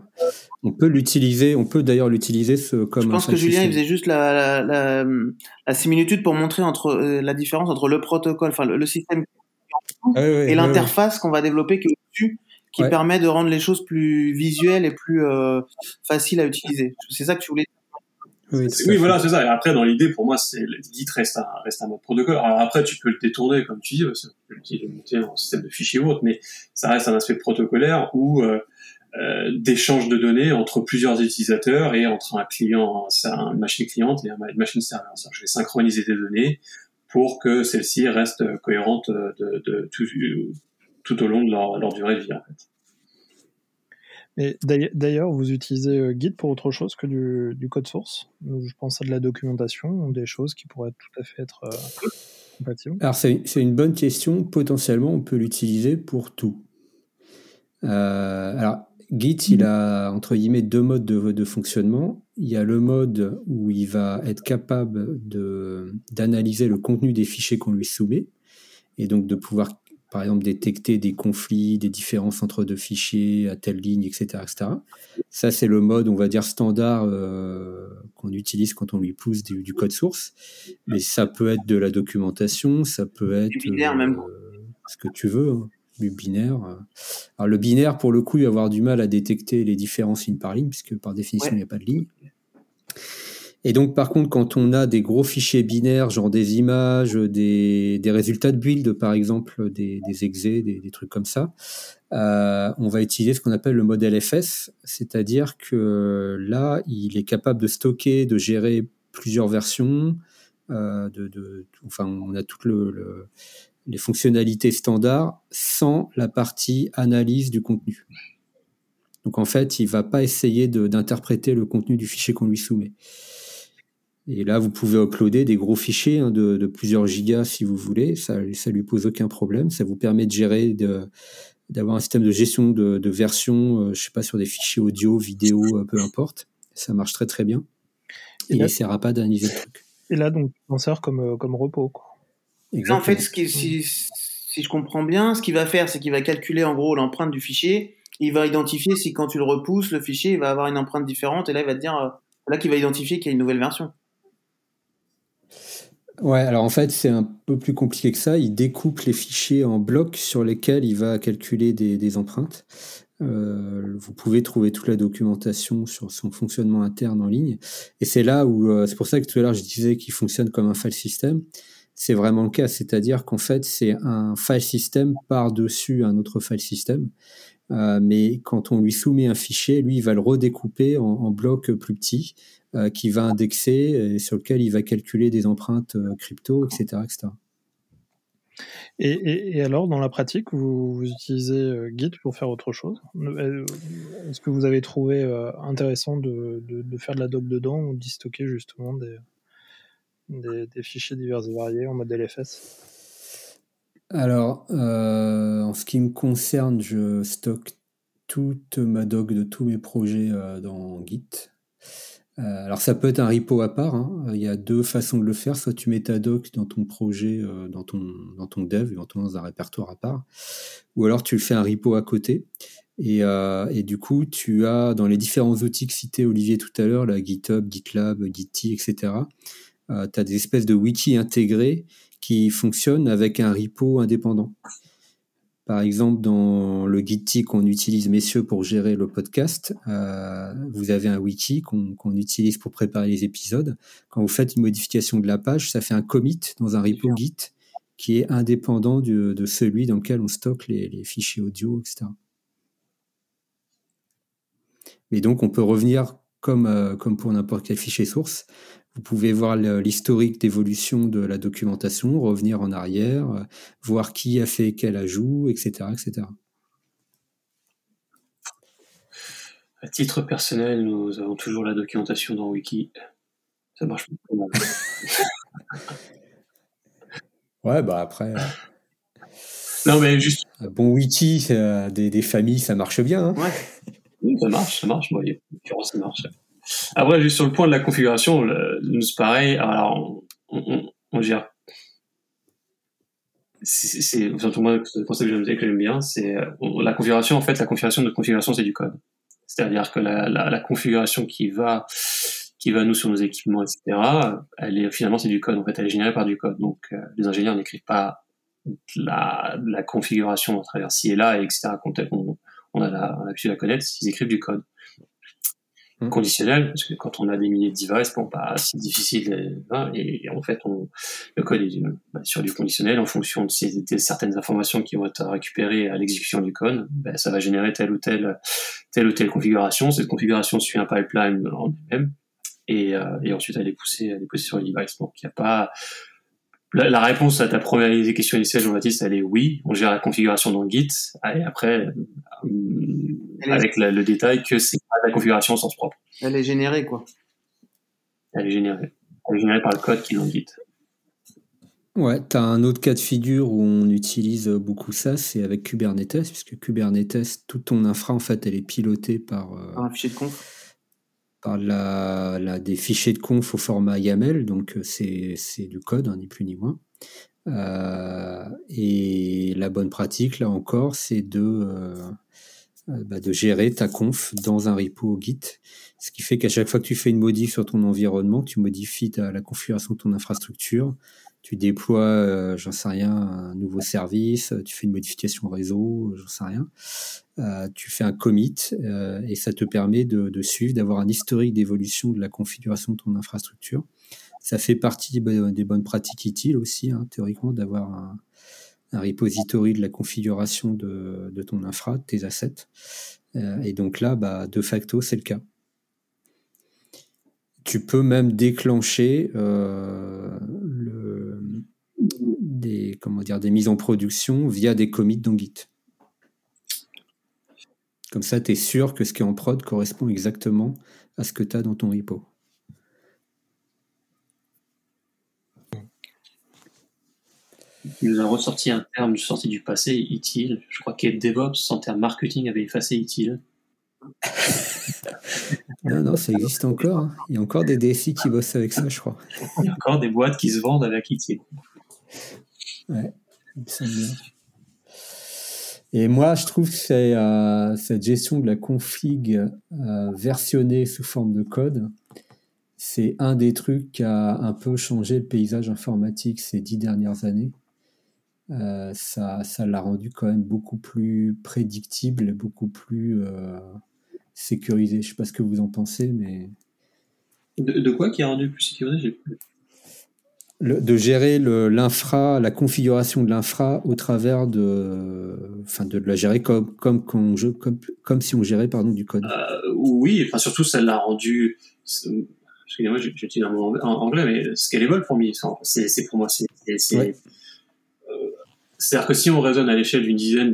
On peut l'utiliser, on peut d'ailleurs l'utiliser comme. Je pense que Julien il faisait juste la, la, la, similitude pour montrer entre euh, la différence entre le protocole, enfin le, système ah et l'interface qu'on va développer qui dessus, qui permet de rendre les choses plus visuelles et plus euh, faciles à utiliser. C'est ça que tu voulais oui, voilà, c'est ça. Et après, dans l'idée, pour moi, c'est Git reste un, reste un mode protocole. Alors après, tu peux le détourner, comme tu dis, tu peux le monter en système de fichiers ou autre, mais ça reste un aspect protocolaire où euh, euh, d'échange de données entre plusieurs utilisateurs et entre un client, une machine cliente et une machine serveur. Je vais synchroniser des données pour que celles-ci restent cohérentes de, de, tout, tout, au long de leur, leur durée de vie, en fait. D'ailleurs, vous utilisez euh, Git pour autre chose que du, code source? Je pense à de la documentation, des choses qui pourraient tout à fait être euh, compatibles? Alors, c'est une bonne question. Potentiellement, on peut l'utiliser pour tout. Euh, alors, Git, il a entre guillemets deux modes de, de, fonctionnement. Il y a le mode où il va être capable d'analyser le contenu des fichiers qu'on lui soumet et donc de pouvoir par exemple détecter des conflits, des différences entre deux fichiers à telle ligne, etc. etc. Ça, c'est le mode, on va dire, standard euh, qu'on utilise quand on lui pousse du, code source. Mais ça peut être de la documentation, ça peut être binaire, même. Euh, ce que tu veux, hein, du binaire. Alors le binaire, pour le coup, il va avoir du mal à détecter les différences ligne par ligne, puisque par définition, il n'y a pas de ligne. Et donc, par contre, quand on a des gros fichiers binaires, genre des images, des, des résultats de build, par exemple, des, des exés, des, des, trucs comme ça, euh, on va utiliser ce qu'on appelle le modèle FS, c'est-à-dire que là, il est capable de stocker, de gérer plusieurs versions, de, enfin, on a toutes les fonctionnalités standards sans la partie analyse du contenu. Donc en fait, il va pas essayer d'interpréter le contenu du fichier qu'on lui soumet. Et là, vous pouvez uploader des gros fichiers hein, de, plusieurs gigas si vous voulez. Ça, ça lui pose aucun problème. Ça vous permet de gérer, d'avoir un système de gestion de, de version, euh, je sais pas, sur des fichiers audio, vidéo, euh, peu importe. Ça marche très très bien. Et, il n'essaiera pas d'analyser le truc. Et là, donc, on sert comme, euh, comme repos. Quoi. En fait, ce qui, si, si je comprends bien, ce qu'il va faire, c'est qu'il va calculer en gros l'empreinte du fichier. Il va identifier si quand tu le repousses, le fichier il va avoir une empreinte différente. Et là, il va te dire, là qu'il va identifier qu'il y a une nouvelle version. Ouais, alors en fait, c'est un peu plus compliqué que ça. Il découpe les fichiers en blocs sur lesquels il va calculer des, empreintes. Euh, vous pouvez trouver toute la documentation sur son fonctionnement interne en ligne. Et c'est là où, euh, c'est pour ça que tout à l'heure je disais qu'il fonctionne comme un file system. C'est vraiment le cas, c'est-à-dire qu'en fait, c'est un file system par-dessus un autre file system. Euh, mais quand on lui soumet un fichier, lui, il va le redécouper en blocs plus petits qui va indexer et sur lequel il va calculer des empreintes euh, crypto, etc. etc. Et, alors, dans la pratique, vous, utilisez euh, Git pour faire autre chose? Est-ce que vous avez trouvé intéressant de, faire de la doc dedans ou d'y stocker justement des, des, fichiers divers et variés en mode LFS Alors, en ce qui me concerne, je stocke toute ma doc de tous mes projets dans Git. Euh, alors ça peut être un repo à part. Hein. Il y a deux façons de le faire. Soit tu mets ta doc dans ton projet, euh, dans ton dans ton dev, éventuellement dans un répertoire à part, ou alors tu le fais un repo à côté. Et, euh, du coup, tu as dans les différents outils que citait Olivier tout à l'heure, la GitHub, GitLab, Gitty, etc. tu as des espèces de wiki intégrés qui fonctionnent avec un repo indépendant. Par exemple, dans le Gitty qu'on utilise, messieurs, pour gérer le podcast, euh, vous avez un wiki qu'on utilise pour préparer les épisodes. Quand vous faites une modification de la page, ça fait un commit dans un repo Git qui est indépendant de celui dans lequel on stocke les, fichiers audio, etc. Mais donc, on peut revenir comme, euh, comme pour n'importe quel fichier source, vous pouvez voir l'historique d'évolution de la documentation, revenir en arrière, euh, voir qui a fait quel ajout, etc. etc. À titre personnel, nous avons toujours la documentation dans Wiki. Ça marche pas mal. ouais, bah après. Euh, non, mais juste. Un bon wiki, des, des, familles, ça marche bien. Hein. ouais. Oui, ça marche, ça marche. Moi, ça marche. Après, juste sur le point de la configuration, nous c'est pareil. Alors, on, on, gère. C'est moi le concept que j'aime bien, c'est la configuration. En fait, la configuration de configuration, c'est du code. C'est-à-dire que la, la, la, configuration qui va qui va nous sur nos équipements, etc. Elle est finalement c'est du code. En fait, elle est générée par du code. Donc, euh, les ingénieurs n'écrivent pas la, la configuration à travers ci et là, etc. Quand on, on a l'habitude de la connaître, ils écrivent du code. Mmh. conditionnel, parce que quand on a des milliers de devices, bon, bah, c'est difficile. Hein, et, en fait, on, le code est bah, sur du conditionnel en fonction de, ces, de, certaines informations qui vont être récupérées à l'exécution du code. Bah, ça va générer telle ou telle, telle ou telle configuration. Cette configuration suit un pipeline en elle-même. Et, euh, et ensuite, elle est poussée, elle est poussée sur le device. Donc, il n'y a pas, la, réponse à ta première question initiale, Jean-Baptiste, elle est oui. On gère la configuration dans Git. Et après, euh, avec le détail que c'est pas la configuration au sens propre. Elle est générée, quoi. Elle est générée. Elle est générée par le code qui est dans Git. Ouais, tu as un autre cas de figure où on utilise beaucoup ça, c'est avec Kubernetes, puisque Kubernetes, tout ton infra, en fait, elle est pilotée par, euh, un fichier de conf par la, des fichiers de conf au format YAML, donc euh, c'est du code, hein, ni plus ni moins. Euh, et la bonne pratique, là encore, c'est de, euh, bah, de gérer ta conf dans un repo Git. Ce qui fait qu'à chaque fois que tu fais une modif sur ton environnement, tu modifies la configuration de ton infrastructure, tu déploies, euh, j'en sais rien, un nouveau service, tu fais une modification réseau, j'en sais rien. Euh, tu fais un commit euh, et ça te permet de, suivre, d'avoir un historique d'évolution de la configuration de ton infrastructure. Ça fait partie des bonnes pratiques utiles aussi, hein, théoriquement, d'avoir un, repository de la configuration de, ton infra, de tes assets. et donc là, bah, de facto, c'est le cas tu peux même déclencher des, comment dire, des mises en production via des commits dans Git. Comme ça, tu es sûr que ce qui est en prod correspond exactement à ce que tu as dans ton repo. Il nous a ressorti un terme sorti du passé, utile. Je crois que DevOps, en termes marketing, avait effacé utile. non, non, ça existe encore. Hein. Il y a encore des DSI qui bossent avec ça, je crois. Il y a encore des boîtes qui se vendent avec utile. Ouais, ça bien. Et moi, je trouve que euh, cette gestion de la config euh, versionnée sous forme de code, c'est un des trucs qui a un peu changé le paysage informatique ces dix dernières années. Euh, ça, ça l'a rendu quand même beaucoup plus prédictible beaucoup plus sécurisé. Je ne sais pas ce que vous en pensez, mais... De, quoi qui a rendu plus sécurisé? De gérer l'infra, la configuration de l'infra au travers de, enfin de, la gérer comme comme, comme, comme, si on gérait pardon du code. Euh, oui, enfin surtout ça l'a rendu. Excusez-moi, j'utilise un mot en anglais, mais scalable pour moi, c'est pour moi c'est c'est-à-dire que si on raisonne à l'échelle d'une dizaine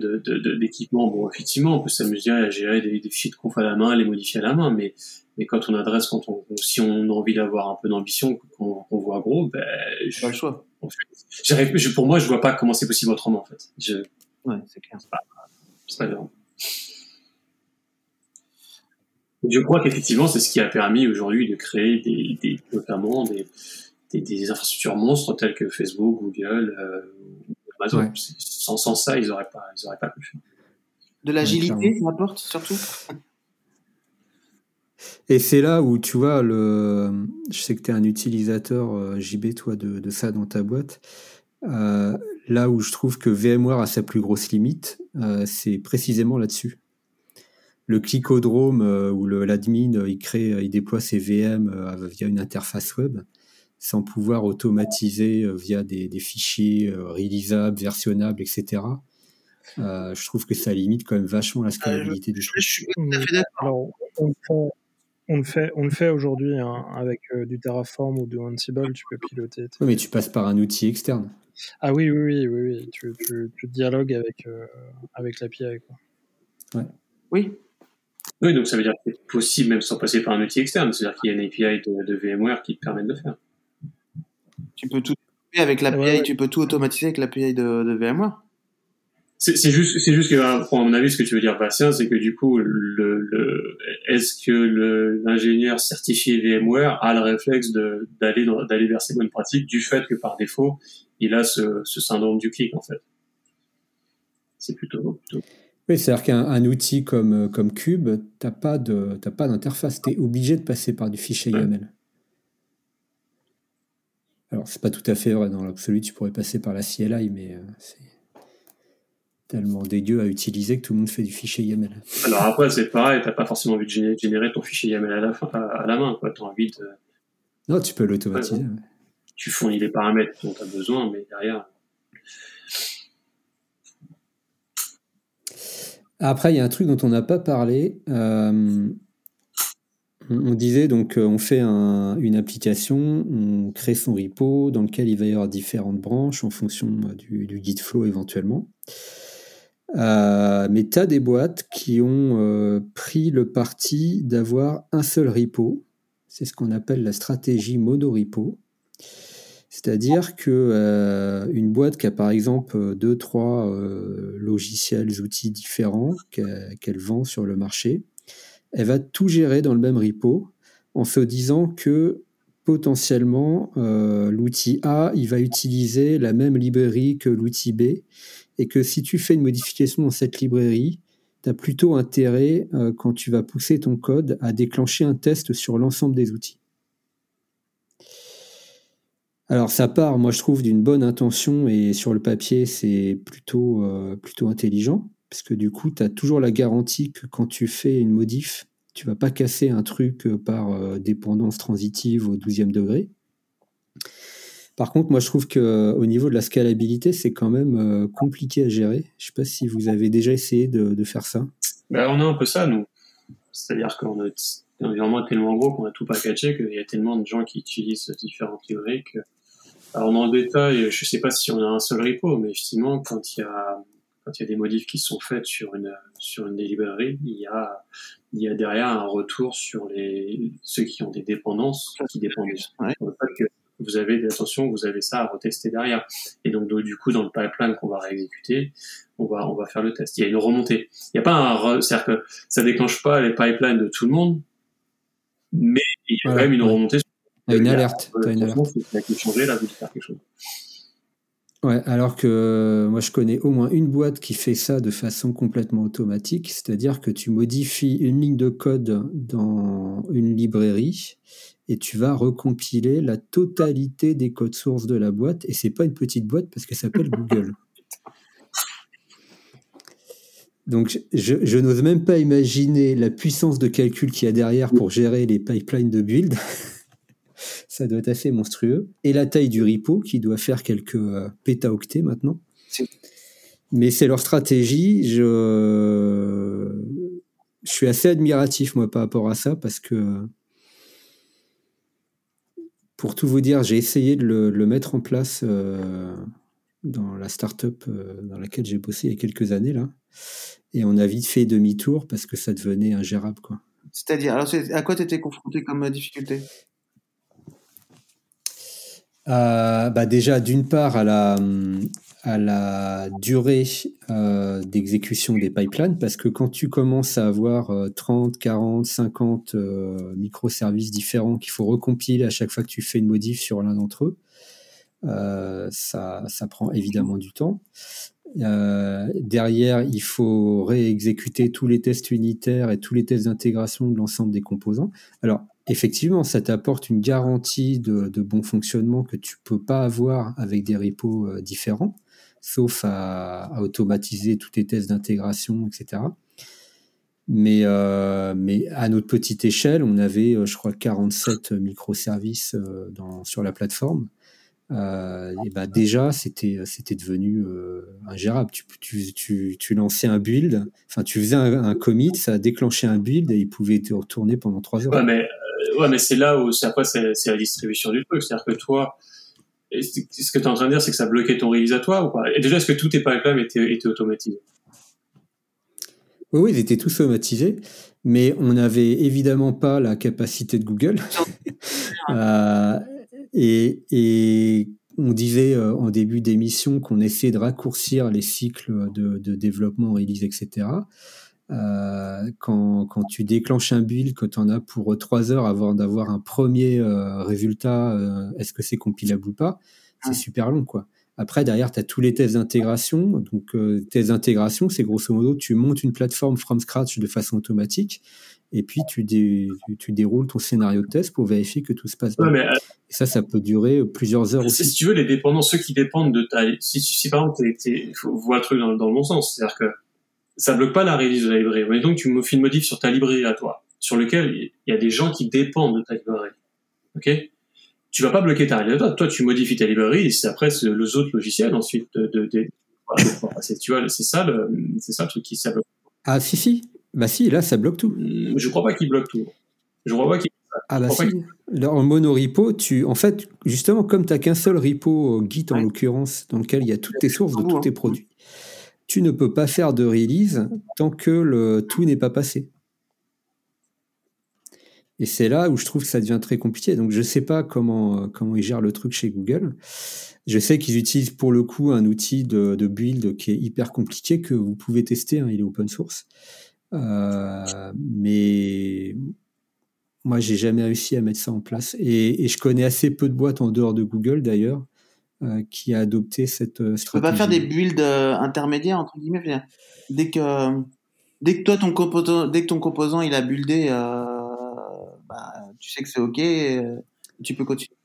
d'équipements, de, de, bon, effectivement, on peut s'amuser à gérer des, des, fichiers de conf à la main, les modifier à la main, mais, mais quand on adresse, quand on, si on a envie d'avoir un peu d'ambition, qu'on voit gros, ben, je, pas le choix. En fait, je, pour moi, je vois pas comment c'est possible autrement, en fait. Je, ouais, c'est clair. C'est pas, grave. Je crois qu'effectivement, c'est ce qui a permis aujourd'hui de créer des, des notamment des, des, des, infrastructures monstres telles que Facebook, Google, euh, sans, ça, ils n'auraient pas, ils pas pu faire. De l'agilité, ça apporte surtout? Et c'est là où tu vois, le, je sais que tu es un utilisateur euh, JB, toi, de, ça dans ta boîte. Euh, là où je trouve que VMware a sa plus grosse limite, euh, c'est précisément là-dessus. Le clicodrome où l'admin il crée, il déploie ses VM via une interface web, sans pouvoir automatiser euh, via des, fichiers euh, réalisables, versionnables, etc. Euh, je trouve que ça limite quand même vachement la scalabilité du truc. Alors, on, le fait, on le fait aujourd'hui hein, avec du Terraform ou du Ansible, tu peux piloter. Oui, mais tu passes par un outil externe. Ah oui, oui, oui, oui, Tu, dialogues avec, avec l'API. Ouais. Oui. Oui, donc ça veut dire que c'est possible même sans passer par un outil externe. C'est-à-dire qu'il y a une API de, de VMware qui te permet de le faire. Tu peux tout avec l'API, tu peux tout automatiser avec l'API de, de VMware. C'est juste, c'est juste que, à mon avis, ce que tu veux dire, Bastien, c'est que du coup, le, le est-ce que l'ingénieur certifié VMware a le réflexe d'aller d'aller vers ces bonnes pratiques du fait que par défaut, il a ce, ce syndrome du clic en fait? C'est plutôt, Oui, c'est-à-dire qu'un outil comme comme Cube, t'as pas de t'as pas d'interface, tu es obligé de passer par du fichier YAML. Alors, c'est pas tout à fait vrai dans l'absolu, tu pourrais passer par la CLI, mais euh, c'est tellement dégueu à utiliser que tout le monde fait du fichier YAML. Alors après, c'est pareil, t'as pas forcément envie de générer ton fichier YAML à la, à la main, quoi. T'as envie de. Non, tu peux l'automatiser. Tu fournis les paramètres dont tu as besoin, mais derrière. Après, il y a un truc dont on n'a pas parlé. Euh, on disait donc euh, on fait une application, on crée son repo dans lequel il va y avoir différentes branches en fonction euh, du, du Git flow éventuellement. Euh, mais tu as des boîtes qui ont pris le parti d'avoir un seul repo. C'est ce qu'on appelle la stratégie mono-repo. C'est-à-dire que une boîte qui a par exemple deux, trois logiciels, outils différents qu'elle vend sur le marché, elle va tout gérer dans le même repo en se disant que potentiellement euh, l'outil A, il va utiliser la même librairie que l'outil B et que si tu fais une modification dans cette librairie, tu as plutôt intérêt, euh, quand tu vas pousser ton code, à déclencher un test sur l'ensemble des outils. Alors ça part, moi je trouve, d'une bonne intention et sur le papier c'est plutôt, euh, plutôt intelligent parce que du coup, tu as toujours la garantie que quand tu fais une modif, tu vas pas casser un truc par euh, dépendance transitive au 12e degré. Par contre, moi, je trouve qu'au niveau de la scalabilité, c'est quand même euh, compliqué à gérer. Je ne sais pas si vous avez déjà essayé de, faire ça. Ben, on a un peu ça, nous. C'est-à-dire qu'on a un environnement tellement gros qu'on a tout packagé qu'il y a tellement de gens qui utilisent différentes librairies que Alors dans le détail, je sais pas si on a un seul repo, mais effectivement, quand il y a quand il y a des modifs qui sont faits sur une sur une des librairies, il y a il y a derrière un retour sur les ceux qui ont des dépendances qui dépendent Ouais. que vous avez attention, vous avez ça à retester derrière. Et donc, donc, du coup, dans le pipeline qu'on va réexécuter, on va on va faire le test. Il y a une remontée. Il n'y a pas un re- c'est-à-dire que ça déclenche pas les pipelines de tout le monde, mais il y a Ouais, quand même une ouais. remontée. T'as une Il y a- alerte. T'as une alerte. Il y a quelque chose changé, là, vous faire quelque chose. Ouais, alors que euh, moi je connais au moins une boîte qui fait ça de façon complètement automatique, c'est-à-dire que tu modifies une ligne de code dans une librairie et tu vas recompiler la totalité des codes sources de la boîte et c'est pas une petite boîte parce qu'elle s'appelle Google. Donc je, je n'ose même pas imaginer la puissance de calcul qu'il y a derrière pour gérer les pipelines de build. Ça doit être assez monstrueux. Et la taille du repo qui doit faire quelques euh, pétaoctets maintenant. Mais c'est leur stratégie. Je... je suis assez admiratif moi par rapport à ça parce que pour tout vous dire, j'ai essayé de le, mettre en place euh, dans la startup euh, dans laquelle j'ai bossé il y a quelques années là. Et on a vite fait demi-tour parce que ça devenait ingérable quoi. C'est-à-dire, alors à quoi tu étais confronté comme euh, difficulté? Euh, bah déjà, d'une part, à la, à la durée euh, d'exécution des pipelines, parce que quand tu commences à avoir euh, 30, 40, 50 euh, microservices différents qu'il faut recompiler à chaque fois que tu fais une modif sur l'un d'entre eux, euh, ça, prend évidemment du temps. Euh, derrière, il faut réexécuter tous les tests unitaires et tous les tests d'intégration de l'ensemble des composants. Alors, effectivement, ça t'apporte une garantie de, bon fonctionnement que tu peux pas avoir avec des repos différents, sauf à, automatiser tous tes tests d'intégration, etc. Mais, euh, mais à notre petite échelle, on avait, euh, je crois, 47 microservices euh, sur la plateforme. Et bah déjà, c'était c'était devenu ingérable. Tu, tu, tu, tu lançais un build, enfin, tu faisais un, commit, ça déclenchait un build et il pouvait te retourner pendant trois heures. Ouais, mais, ouais, mais c'est là où, c'est après, c'est la distribution du truc. C'est-à-dire que toi, ce que tu es en train de dire, c'est que ça bloquait ton release à toi ou pas? Et déjà, est-ce que tous tes pipelines étaient, étaient automatisés? Oui, oui, ils étaient tous automatisés, mais on n'avait évidemment pas la capacité de Google. Euh, et, et on disait euh, en début d'émission qu'on essayait de raccourcir les cycles de, de développement, release, etc. Euh, quand, quand tu déclenches un build, que tu en as pour trois heures avant d'avoir un premier euh, résultat, euh, est-ce que c'est compilable ou pas, c'est super long, quoi. Après, derrière, tu as tous les tests d'intégration. Donc, euh, tests d'intégration, c'est grosso modo, tu montes une plateforme from scratch de façon automatique et puis tu, dé- tu, tu déroules ton scénario de test pour vérifier que tout se passe bien. Ouais, mais euh, Et ça, ça peut durer plusieurs heures si, aussi. si tu veux, les dépendants, ceux qui dépendent de ta, si, si, si par exemple, faut voir le truc dans, dans le bon sens, c'est-à-dire que ça bloque pas la release de la librairie. Mais donc, tu me fais une modif sur ta librairie à toi, sur lequel il y a des gens qui dépendent de ta librairie. Ok? Tu vas pas bloquer ta librairie. Toi, toi, tu modifies ta librairie et c'est après c'est les autres logiciels ensuite de, tu vois, c'est ça le, c'est ça le truc qui ça bloque. Ah, si, si. Bah, si, là, ça bloque tout. Je crois pas qu'il bloque tout. Je crois pas qu'il Ah, bah, si. Là, En monorepo, tu, en fait, justement, comme tu n'as qu'un seul repo, Git en Ouais. l'occurrence, dans lequel il y a toutes tes sources de tous hein. tes produits, tu ne peux pas faire de release tant que le tout n'est pas passé. Et c'est là où je trouve que ça devient très compliqué. Donc, je ne sais pas comment, comment ils gèrent le truc chez Google. Je sais qu'ils utilisent pour le coup un outil de, build qui est hyper compliqué que vous pouvez tester. hein, il est open source. Euh, mais moi, j'ai jamais réussi à mettre ça en place. Et, je connais assez peu de boîtes en dehors de Google d'ailleurs qui a adopté cette euh, Tu peux stratégie. pas faire des builds euh, intermédiaires entre guillemets. Dès que dès que toi ton composant dès que ton composant il a buildé, euh, bah, tu sais que c'est ok, euh, tu peux continuer.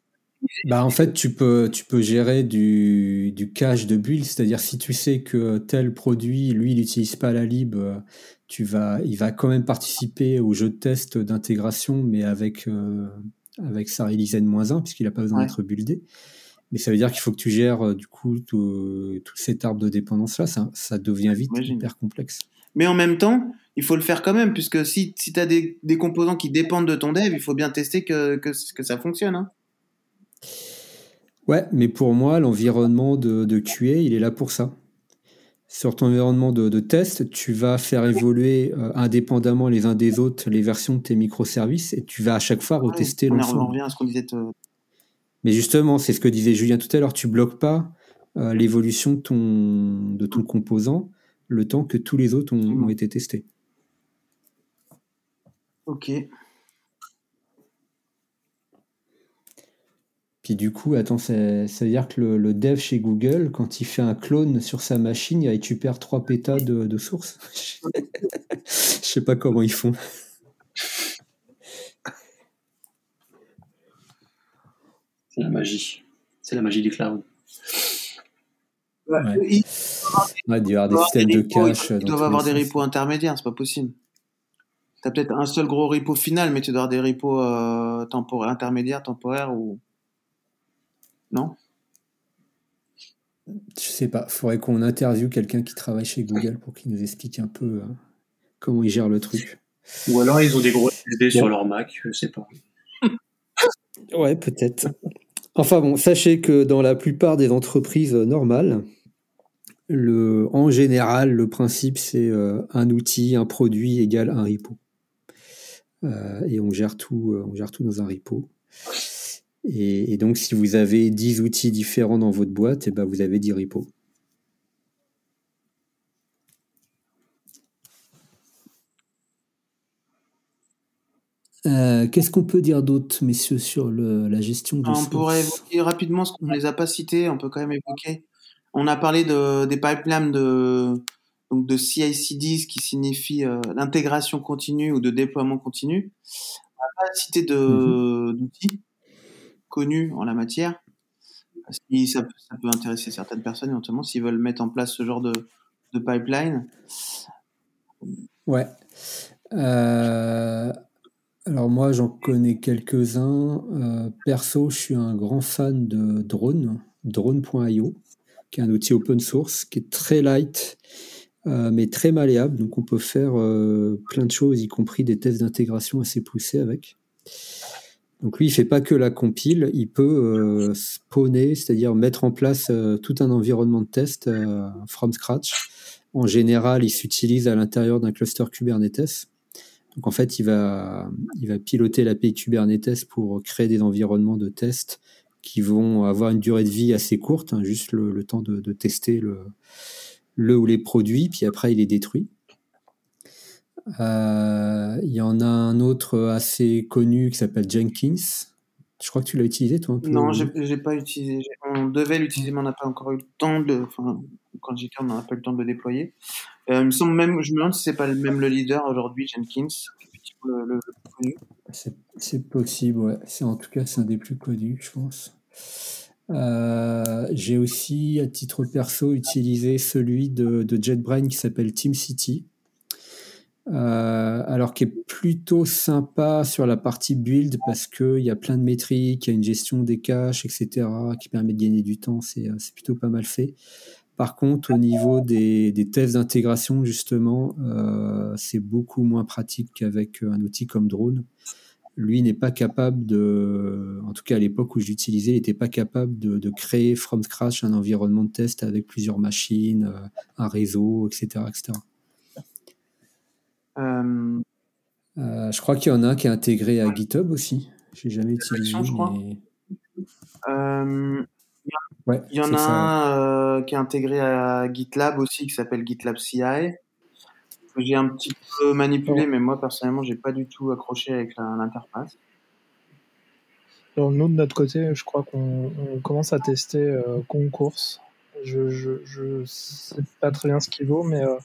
Bah, en fait, tu peux, tu peux gérer du, du cache de build, c'est-à-dire si tu sais que tel produit, lui, il n'utilise pas la lib, euh, tu vas, il va quand même participer au jeu de test d'intégration, mais avec, euh, avec sa release N-1, puisqu'il n'a pas besoin Ouais. d'être buildé. Mais ça veut dire qu'il faut que tu gères euh, du coup tout, tout cet arbre de dépendance-là, ça, ça devient vite hyper complexe. Mais en même temps, il faut le faire quand même, puisque si, si tu as des, des composants qui dépendent de ton dev, il faut bien tester que, que, que ça fonctionne. Hein. Ouais, mais pour moi, l'environnement de, de, QA, il est là pour ça. Sur ton environnement de, de test, tu vas faire évoluer euh, indépendamment les uns des autres les versions de tes microservices et tu vas à chaque fois retester l'ensemble. On revient à ce qu'on disait. Mais justement, c'est ce que disait Julien tout à l'heure, tu bloques pas euh, l'évolution de ton, de ton composant le temps que tous les autres ont, ont été testés. Ok. Puis du coup, attends, ça, veut dire que le, dev chez Google, quand il fait un clone sur sa machine, il récupère 3 pétas de, de source. Je sais pas comment ils font. C'est la magie. C'est la magie du cloud. Ouais. Il... Ouais, il y avoir des systèmes de cache. Ils doivent avoir des repos intermédiaires, c'est pas possible. Tu as peut-être un seul gros repo final, mais tu dois avoir des repos euh, temporaires, intermédiaires, temporaires ou. Non? Je sais pas. Faudrait qu'on interviewe quelqu'un qui travaille chez Google pour qu'il nous explique un peu euh, comment ils gèrent le truc. Ou alors ils ont des gros SD sur leur Mac, je sais pas. ouais, peut-être. Enfin bon, sachez que dans la plupart des entreprises normales, le, en général, le principe c'est euh, un outil, un produit égale un repo. Euh, et on gère tout, euh, on gère tout dans un repo. Et, donc, si vous avez 10 outils différents dans votre boîte, et eh ben vous avez 10 repos. Euh, qu'est-ce qu'on peut dire d'autre, messieurs, sur la gestion de On pourrait évoquer rapidement ce qu'on ne les a pas cités, on peut quand même évoquer. On a parlé de, des pipelines de, donc de CI/CD, ce qui signifie l'intégration continue ou de déploiement continu. On n'a pas cité mmh d'outils connus en la matière. Que ça, peut intéresser certaines personnes, éventuellement, s'ils veulent mettre en place ce genre de, pipeline. Ouais. Euh, alors moi, j'en connais quelques-uns. Euh, perso, je suis un grand fan de Drone, drone.io, qui est un outil open source, qui est très light, euh, mais très malléable. Donc on peut faire plein de choses, y compris des tests d'intégration assez poussés avec. Donc lui, il fait pas que la compile, il peut euh, spawner, c'est-à-dire mettre en place euh, tout un environnement de test euh, from scratch. En général, il s'utilise à l'intérieur d'un cluster Kubernetes. Donc en fait, il va, il va piloter l'API Kubernetes pour créer des environnements de test qui vont avoir une durée de vie assez courte, hein, juste le, temps de, tester le, le ou les produits, puis après il les détruit. Euh, il y en a un autre assez connu qui s'appelle Jenkins. Je crois que tu l'as utilisé, toi un peu, Non, je n'ai pas utilisé. On devait l'utiliser, mais on n'a pas encore eu le temps de. Enfin, quand j'étais, on n'a pas eu le temps de le déployer. Euh, il me semble même, je me demande si c'est pas même le leader aujourd'hui, Jenkins, le, le, plus connu. C'est possible, ouais. C'est en tout cas c'est un des plus connus, je pense. Euh, j'ai aussi, à titre perso, utilisé celui de, de JetBrain qui s'appelle TeamCity. Euh, alors qui est plutôt sympa sur la partie build parce qu'il y a plein de métriques, il y a une gestion des caches, etc., qui permet de gagner du temps, c'est euh, plutôt pas mal fait. Par contre, au niveau des, tests d'intégration, justement, euh, c'est beaucoup moins pratique qu'avec un outil comme Drone. Lui n'est pas capable de, en tout cas à l'époque où je l'utilisais, il n'était pas capable de, de, créer from scratch un environnement de test avec plusieurs machines, un réseau, etc., etc. Euh, euh, je crois qu'il y en a un qui est intégré à GitHub aussi. J'ai jamais utilisé. Je crois. Euh, il y en a un qui est intégré à GitLab aussi, qui s'appelle GitLab CI. J'ai un petit peu manipulé, mais moi personnellement, j'ai pas du tout accroché avec l'interface. Alors, nous, de notre côté, je crois qu'on commence à tester euh, Concours. Je, je, sais pas très bien ce qu'il vaut, mais euh,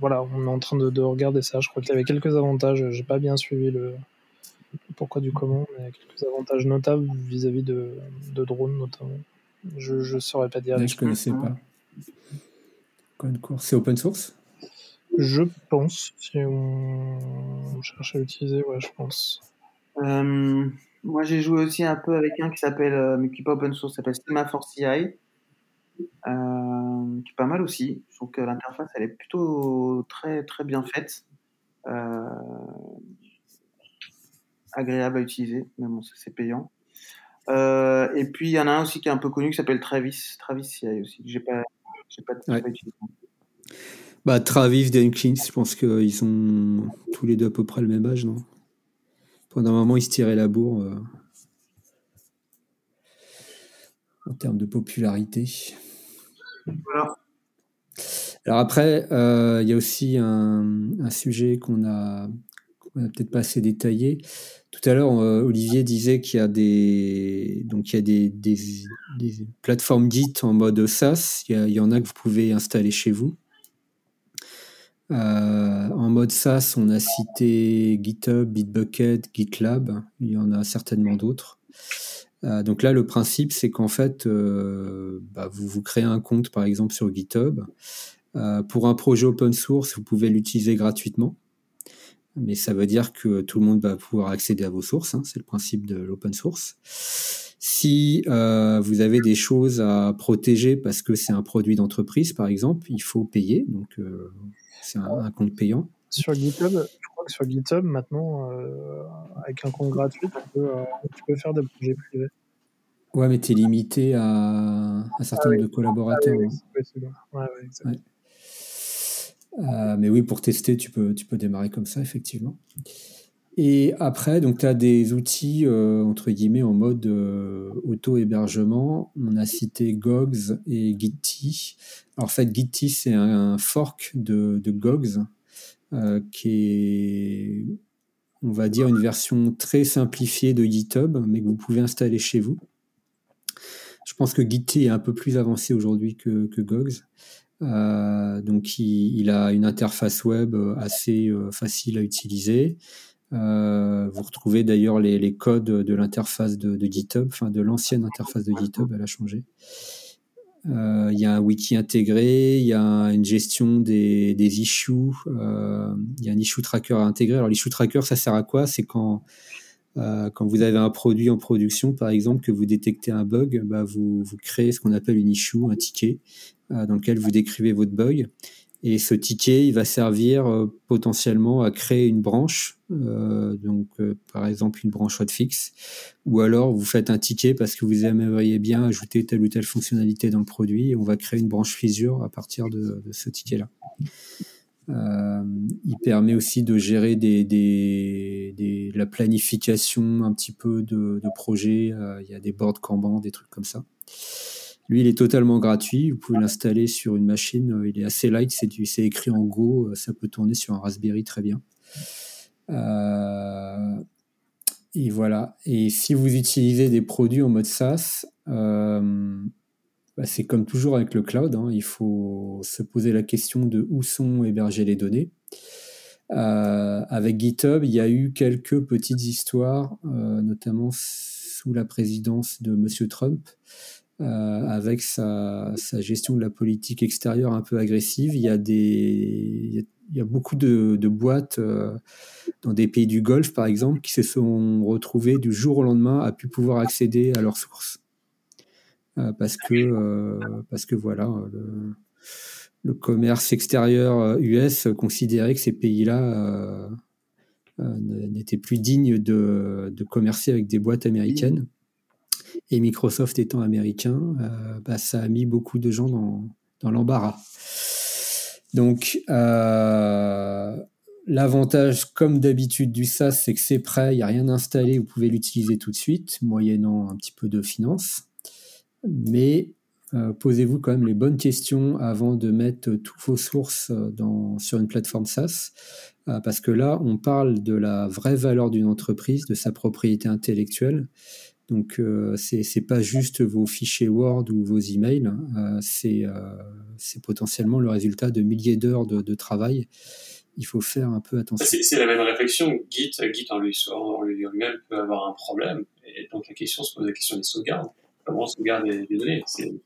voilà, on est en train de, regarder ça. Je crois qu'il y avait quelques avantages. J'ai pas bien suivi le pourquoi du comment, mais quelques avantages notables vis-à-vis de, de drones notamment. Je ne saurais pas dire. je connaissais pas. C'est open source? Je pense. Si on cherche à l'utiliser, ouais, je pense. Euh, moi, j'ai joué aussi un peu avec un qui s'appelle, euh, mais qui n'est pas open source, s'appelle Semaphore CI. Euh, qui est pas mal aussi. Je trouve que l'interface, elle est plutôt très, très bien faite. Euh, agréable à utiliser, mais bon, c'est payant. Euh, et puis il y en a un aussi qui est un peu connu qui s'appelle Travis. Travis CI aussi. J'ai pas, j'ai pas, Ouais. pas utilisé. Bah, Travis, Jenkins, je pense qu'ils sont tous les deux à peu près le même âge, non? Pendant un moment, ils se tiraient la bourre euh, en termes de popularité. Alors après, euh, il y a aussi un, sujet qu'on a, peut-être pas assez détaillé. Tout à l'heure, euh, Olivier disait qu'il y a des donc il y a des, plateformes Git en mode SaaS. Il y, a- il y en a que vous pouvez installer chez vous. Euh, en mode SaaS, on a cité GitHub, Bitbucket, GitLab. Il y en a certainement d'autres. Euh, donc là, le principe, c'est qu'en fait, euh, bah, vous vous créez un compte, par exemple, sur GitHub. Euh, pour un projet open source, vous pouvez l'utiliser gratuitement. Mais ça veut dire que tout le monde va pouvoir accéder à vos sources. hein, c'est le principe de l'open source. Si vous avez des choses à protéger parce que c'est un produit d'entreprise, par exemple, il faut payer. Donc, c'est un, compte payant. Sur GitHub, sur GitHub, maintenant, euh, avec un compte gratuit, tu peux, euh, tu peux faire des projets privés. Ouais, mais tu es limité à un certain Ah nombre de collaborateurs. oui, hein. oui. Ouais, ouais. Euh, mais oui, pour tester, tu peux, tu peux démarrer comme ça, effectivement. Et après, donc tu as des outils, euh, entre guillemets, en mode euh, auto-hébergement. On a cité Gogs et Gitty. Alors, en fait, Gitty, c'est un, un fork de, de Gogs, euh, qui est, on va dire, une version très simplifiée de GitHub, mais que vous pouvez installer chez vous. Je pense que Gitty est un peu plus avancé aujourd'hui que, que Gogs. Euh, donc, il, il a une interface web assez euh, facile à utiliser. Vous retrouvez d'ailleurs les, les codes de l'interface de, de GitHub, enfin de l'ancienne interface de GitHub, elle a changé. Euh, Il y a un wiki intégré, il y a une gestion des, issues, euh, il y a un issue tracker à intégrer. Alors l'issue tracker, ça sert à quoi? C'est quand euh, quand vous avez un produit en production, par exemple, que vous détectez un bug, bah, vous, créez ce qu'on appelle une issue, un ticket, dans lequel vous décrivez votre bug. Et ce ticket, il va servir euh, potentiellement à créer une branche, euh, donc euh, par exemple une branche hotfix, ou alors vous faites un ticket parce que vous aimeriez bien ajouter telle ou telle fonctionnalité dans le produit, et on va créer une branche fissure à partir de, de ce ticket-là. Euh, il permet aussi de gérer des, des, des- la planification un petit peu de, de projets. Euh, il y a des boards Kanban, des trucs comme ça. Lui, il est totalement gratuit. Vous pouvez l'installer sur une machine. Euh, Il est assez light. C'est écrit en Go. Euh, Ça peut tourner sur un Raspberry très bien. Euh, et voilà. Et si vous utilisez des produits en mode SaaS, bah, c'est comme toujours avec le cloud. hein, il faut se poser la question de où sont hébergées les données. Avec GitHub, il y a eu quelques petites histoires, notamment sous la présidence de Monsieur Trump, euh, avec sa, sa gestion de la politique extérieure un peu agressive. Il y a, des, il y a, beaucoup de, de boîtes euh, dans des pays du Golfe, par exemple, qui se sont retrouvées du jour au lendemain à pu pouvoir accéder à leurs sources. Euh, parce, que, euh, parce que voilà, le, le commerce extérieur euh, US considérait que ces pays-là euh, euh, n'étaient plus dignes de, de commercer avec des boîtes américaines. Et Microsoft étant américain, euh, bah, ça a mis beaucoup de gens dans, dans l'embarras. Donc, euh, l'avantage, comme d'habitude, du SaaS, c'est que c'est prêt, il n'y a rien installé, vous pouvez l'utiliser tout de suite, moyennant un petit peu de finance. Mais euh, posez-vous quand même les bonnes questions avant de mettre toutes vos sources sur une plateforme SaaS, parce que là, on parle de la vraie valeur d'une entreprise, de sa propriété intellectuelle. Donc, euh, c'est c'est pas juste vos fichiers Word ou vos emails, euh, c'est euh, c'est potentiellement le résultat de milliers d'heures de, de travail. Il faut faire un peu attention. C'est la même réflexion. Git, Git en lui- en lui-même peut avoir un problème. Et donc la question se pose la question des sauvegardes. Comment on sauvegarde les, les données? C'est une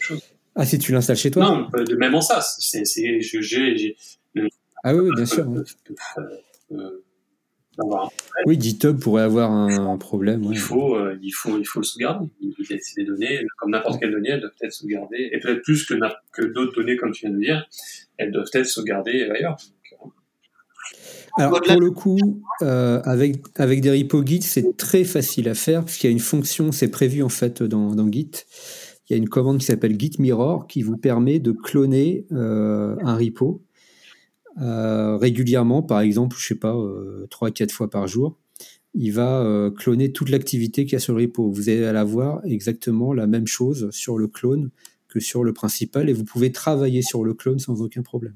chose. Ah, si tu l'installes chez toi? Non, euh, de même en SaaS. C'est, j'ai, Ah oui, oui, bien sûr. peut- ouais. peut- peut- euh, avoir Oui, GitHub pourrait avoir un, un problème. ouais. il faut, euh, il faut, il faut le sauvegarder. C'est des données, comme n'importe quelle donnée, elles doivent être sauvegardées. Et peut-être plus que, d'autres données, comme tu viens de dire, elles doivent être sauvegardées ailleurs. Donc, Alors pour le coup, euh, avec, avec des repos Git, c'est très facile à faire puisqu'il y a une fonction, c'est prévu en fait dans, dans, Git. Il y a une commande qui s'appelle Git Mirror qui vous permet de cloner euh, un repo euh, régulièrement, par exemple, je sais pas, trois quatre fois par jour. Il va cloner toute l'activité qu'il y a sur le repo. Vous allez avoir exactement la même chose sur le clone que sur le principal et vous pouvez travailler sur le clone sans aucun problème.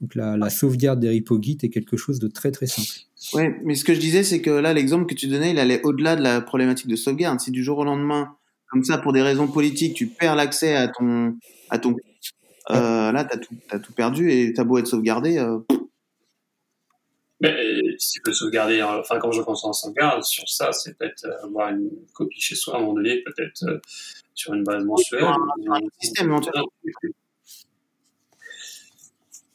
Donc la, sauvegarde des repos Git est quelque chose de très très simple. Oui, mais ce que je disais, c'est que là, l'exemple que tu donnais, il allait au-delà de la problématique de sauvegarde. Si du jour au lendemain, comme ça, pour des raisons politiques, tu perds l'accès à ton, à ton, euh, là, t'as tout, as tout perdu et t'as beau être sauvegardé. Euh, mais si tu peux sauvegarder, enfin, quand je pense en sauvegarde, sur ça, c'est peut-être euh, avoir une copie chez soi à un moment donné, peut-être sur une base mensuelle. Un, système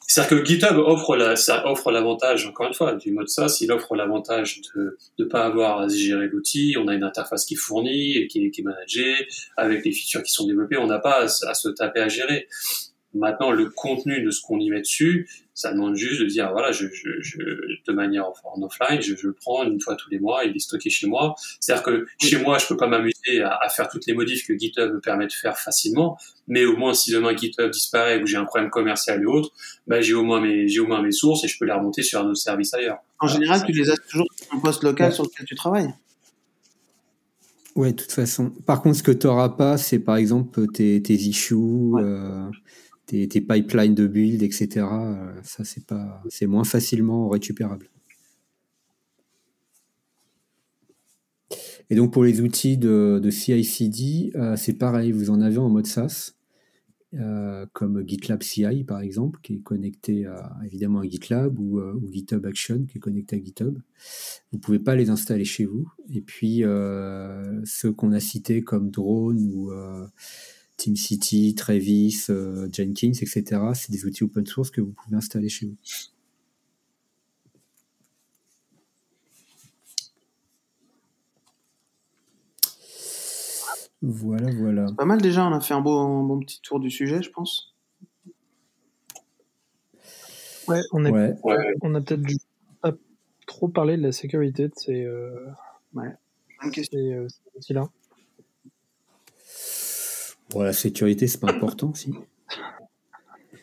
c'est-à-dire que GitHub offre la, ça offre l'avantage, encore une fois, du mode SaaS, il offre l'avantage de ne pas avoir à gérer l'outil. On a une interface qui est fournie et qui est, qui est managée avec des features qui sont développées. On n'a pas à, se taper à gérer. Maintenant, le contenu de ce qu'on y met dessus, ça demande juste de dire, voilà, je, je, je de manière en, offline, je, je, le prends une fois tous les mois, il est stocké chez moi. C'est-à-dire que chez moi, je peux pas m'amuser à, à, faire toutes les modifs que GitHub me permet de faire facilement, mais au moins, si demain GitHub disparaît ou j'ai un problème commercial ou autre, bah, j'ai au moins mes, j'ai au moins mes sources et je peux les remonter sur un autre service ailleurs. En général, tu les as toujours sur un poste local sur lequel tu travailles? Ouais, de toute façon. Par contre, ce que tu n'auras pas, c'est par exemple tes, tes issues, euh, tes, pipelines de build, etc. Euh, ça, c'est pas, c'est moins facilement récupérable. Et donc pour les outils de, CI/CD, euh, c'est pareil, vous en avez en mode SaaS, euh, comme GitLab CI par exemple, qui est connecté à, évidemment à GitLab ou, GitHub Action qui est connecté à GitHub. Vous pouvez pas les installer chez vous. Et puis ceux qu'on a cités comme Drone ou TeamCity, Travis, euh, Jenkins, etc. C'est des outils open source que vous pouvez installer chez vous. Voilà, voilà. Pas mal déjà, on a fait un bon, petit tour du sujet, je pense. Ouais, on, on a peut-être pas trop parlé de la sécurité de ces, euh, ouais. Euh, là Bon, la sécurité, c'est pas important, si.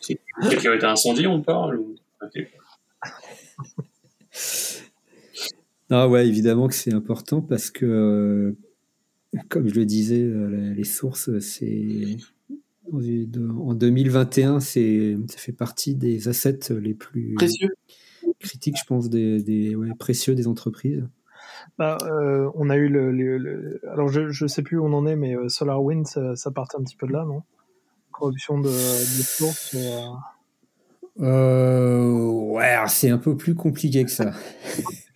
Sécurité incendie, on parle Ah ouais, évidemment que c'est important parce que, euh, comme je le disais, euh, les sources, c'est en 2021, c'est ça fait partie des assets les plus précieux, critiques, je pense, des, ouais, précieux des entreprises. Bah, euh, on a eu le, alors je je sais plus où on en est, mais euh, SolarWinds ça, ça partait un petit peu de là, non? Corruption de, de sources. Euh... euh ouais, c'est un peu plus compliqué que ça.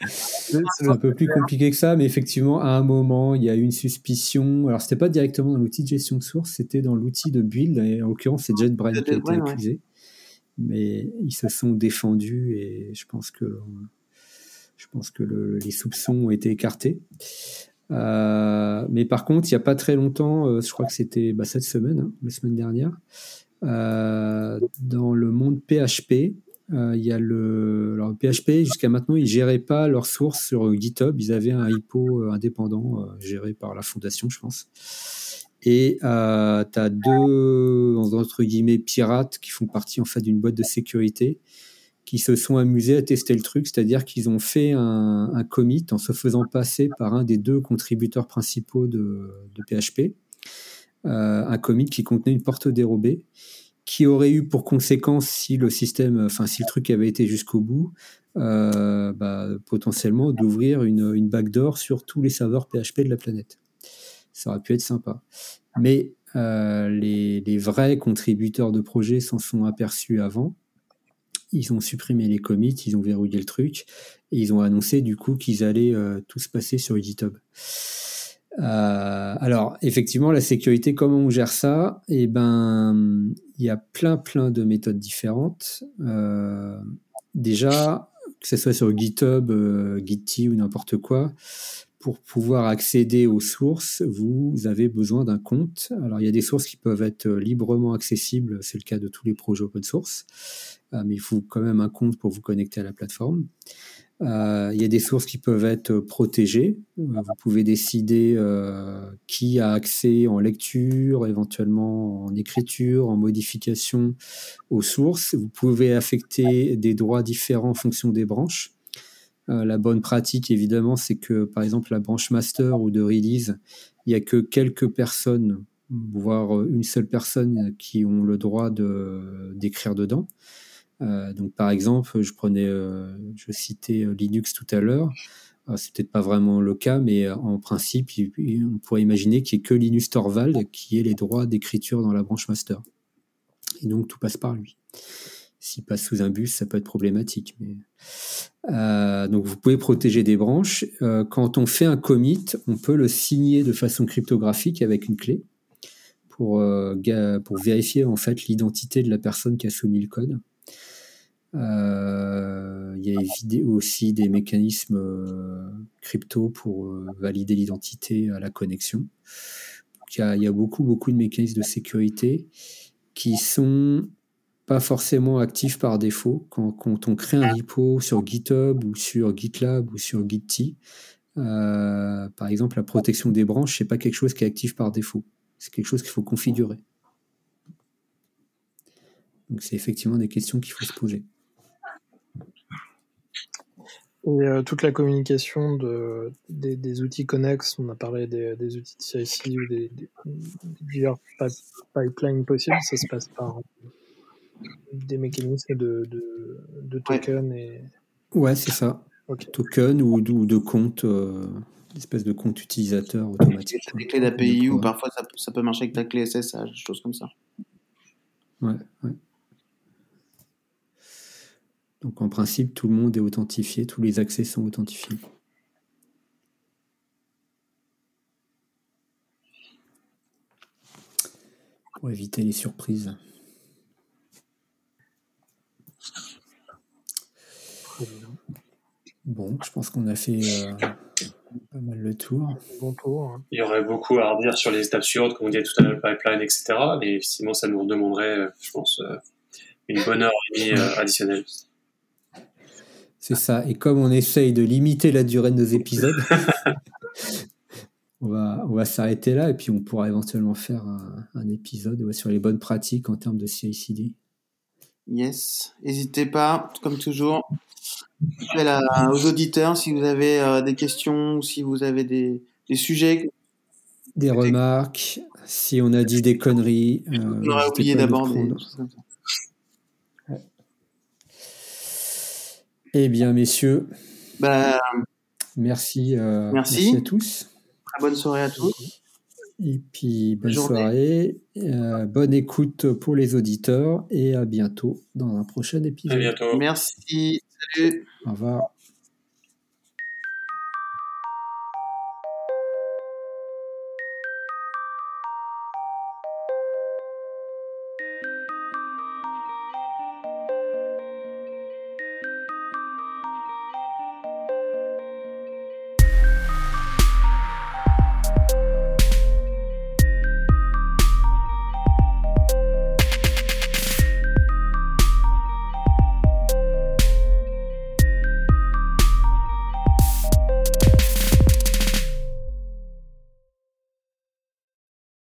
c'est un peu plus compliqué que ça, mais effectivement, à un moment, il y a eu une suspicion. Alors, c'était pas directement dans l'outil de gestion de source, c'était dans l'outil de build. Et en l'occurrence, c'est JetBrains qui a été accusé. Mais ils se sont défendus et je pense que je pense que les soupçons ont été écartés. Euh, mais par contre, il n'y a pas très longtemps, euh, je crois que c'était bah, cette semaine, hein, la semaine dernière, euh, dans le monde PHP, il y a le alors, PHP jusqu'à maintenant ils géraient pas leurs sources sur GitHub. Ils avaient un IPO indépendant géré par la fondation je pense. Et tu as deux entre guillemets pirates qui font partie en fait d'une boîte de sécurité qui se sont amusés à tester le truc, c'est-à-dire qu'ils ont fait un, commit en se faisant passer par un des deux contributeurs principaux de, PHP, euh, un commit qui contenait une porte dérobée, qui aurait eu pour conséquence, si le système, enfin si le truc avait été jusqu'au bout, euh, bah, potentiellement d'ouvrir une, backdoor sur tous les serveurs PHP de la planète. Ça aurait pu être sympa. Mais euh, les, les, vrais contributeurs de projet s'en sont aperçus avant ils ont supprimé les commits, ils ont verrouillé le truc et ils ont annoncé du coup qu'ils allaient euh, tout se passer sur GitHub. Euh, alors effectivement, la sécurité, comment on gère ça? Eh ben, il y a plein plein de méthodes différentes. Euh, déjà, que ce soit sur GitHub, Gitty ou n'importe quoi, pour pouvoir accéder aux sources, vous avez besoin d'un compte. Alors, il y a des sources qui peuvent être librement accessibles, c'est le cas de tous les projets open source, mais il faut quand même un compte pour vous connecter à la plateforme. Euh, il y a des sources qui peuvent être protégées. Euh, vous pouvez décider euh, qui a accès en lecture, éventuellement en écriture, en modification aux sources. Vous pouvez affecter des droits différents en fonction des branches. la bonne pratique, évidemment, c'est que, par exemple, la branche master ou de release, il n'y a que quelques personnes, voire une seule personne, qui ont le droit d'écrire dedans. Euh, donc, par exemple, je prenais, euh, je citais euh, Linux tout à l'heure. C'est peut-être pas vraiment le cas, mais en principe, on pourrait imaginer qu'il n'y ait que Linus Torvald qui ait les droits d'écriture dans la branche master. Et donc, tout passe par lui. S'il passe sous un bus, ça peut être problématique. Donc, vous pouvez protéger des branches. quand on fait un commit, on peut le signer de façon cryptographique avec une clé pour, pour vérifier en fait l'identité de la personne qui a soumis le code. Euh, il y a aussi des mécanismes euh, crypto pour euh, valider l'identité à la connexion. il, y a, beaucoup, beaucoup de mécanismes de sécurité qui sont pas forcément actifs par défaut. Quand, on crée un repo sur GitHub ou sur GitLab ou sur Git, par exemple, la protection des branches, c'est pas quelque chose qui est actif par défaut. C'est quelque chose qu'il faut configurer. Donc c'est effectivement des questions qu'il faut se poser. Et euh, toute la communication de, des, outils connexes, on a parlé des, outils de CIC ou des, divers pipelines possibles, ça se passe par des mécanismes de, de, token et... Ouais, c'est ça. Token ou, de compte, euh, espèce de compte utilisateur automatique. Des clés d'API ou parfois ça, ça, peut marcher avec ta clé SSH, des choses comme ça. Ouais, ouais. Donc en principe, tout le monde est authentifié, tous les accès sont authentifiés. Pour éviter les surprises. Bon, je pense qu'on a fait euh, pas mal le tour. Bon tour. Hein. Il y aurait beaucoup à redire sur les étapes suivantes, comme on disait tout à l'heure, le pipeline, etc. Mais effectivement, ça nous demanderait, euh, je pense, euh, une bonne heure et demie additionnelle. C'est ça. Et comme on essaye de limiter la durée de nos épisodes, on va, on va s'arrêter là et puis on pourra éventuellement faire un, épisode sur les bonnes pratiques en termes de CICD. Yes. N'hésitez pas, comme toujours, aux auditeurs si vous avez euh, des questions ou si vous avez des, sujets. Des remarques, si on a dit des conneries. Euh, on oublié d'aborder. Eh bien, messieurs, bah, merci, euh, merci. à tous. Très bonne soirée à tous. Et puis, bonne soirée, euh, bonne écoute pour les auditeurs et à bientôt dans un prochain épisode. À bientôt. Merci. Salut. Au revoir.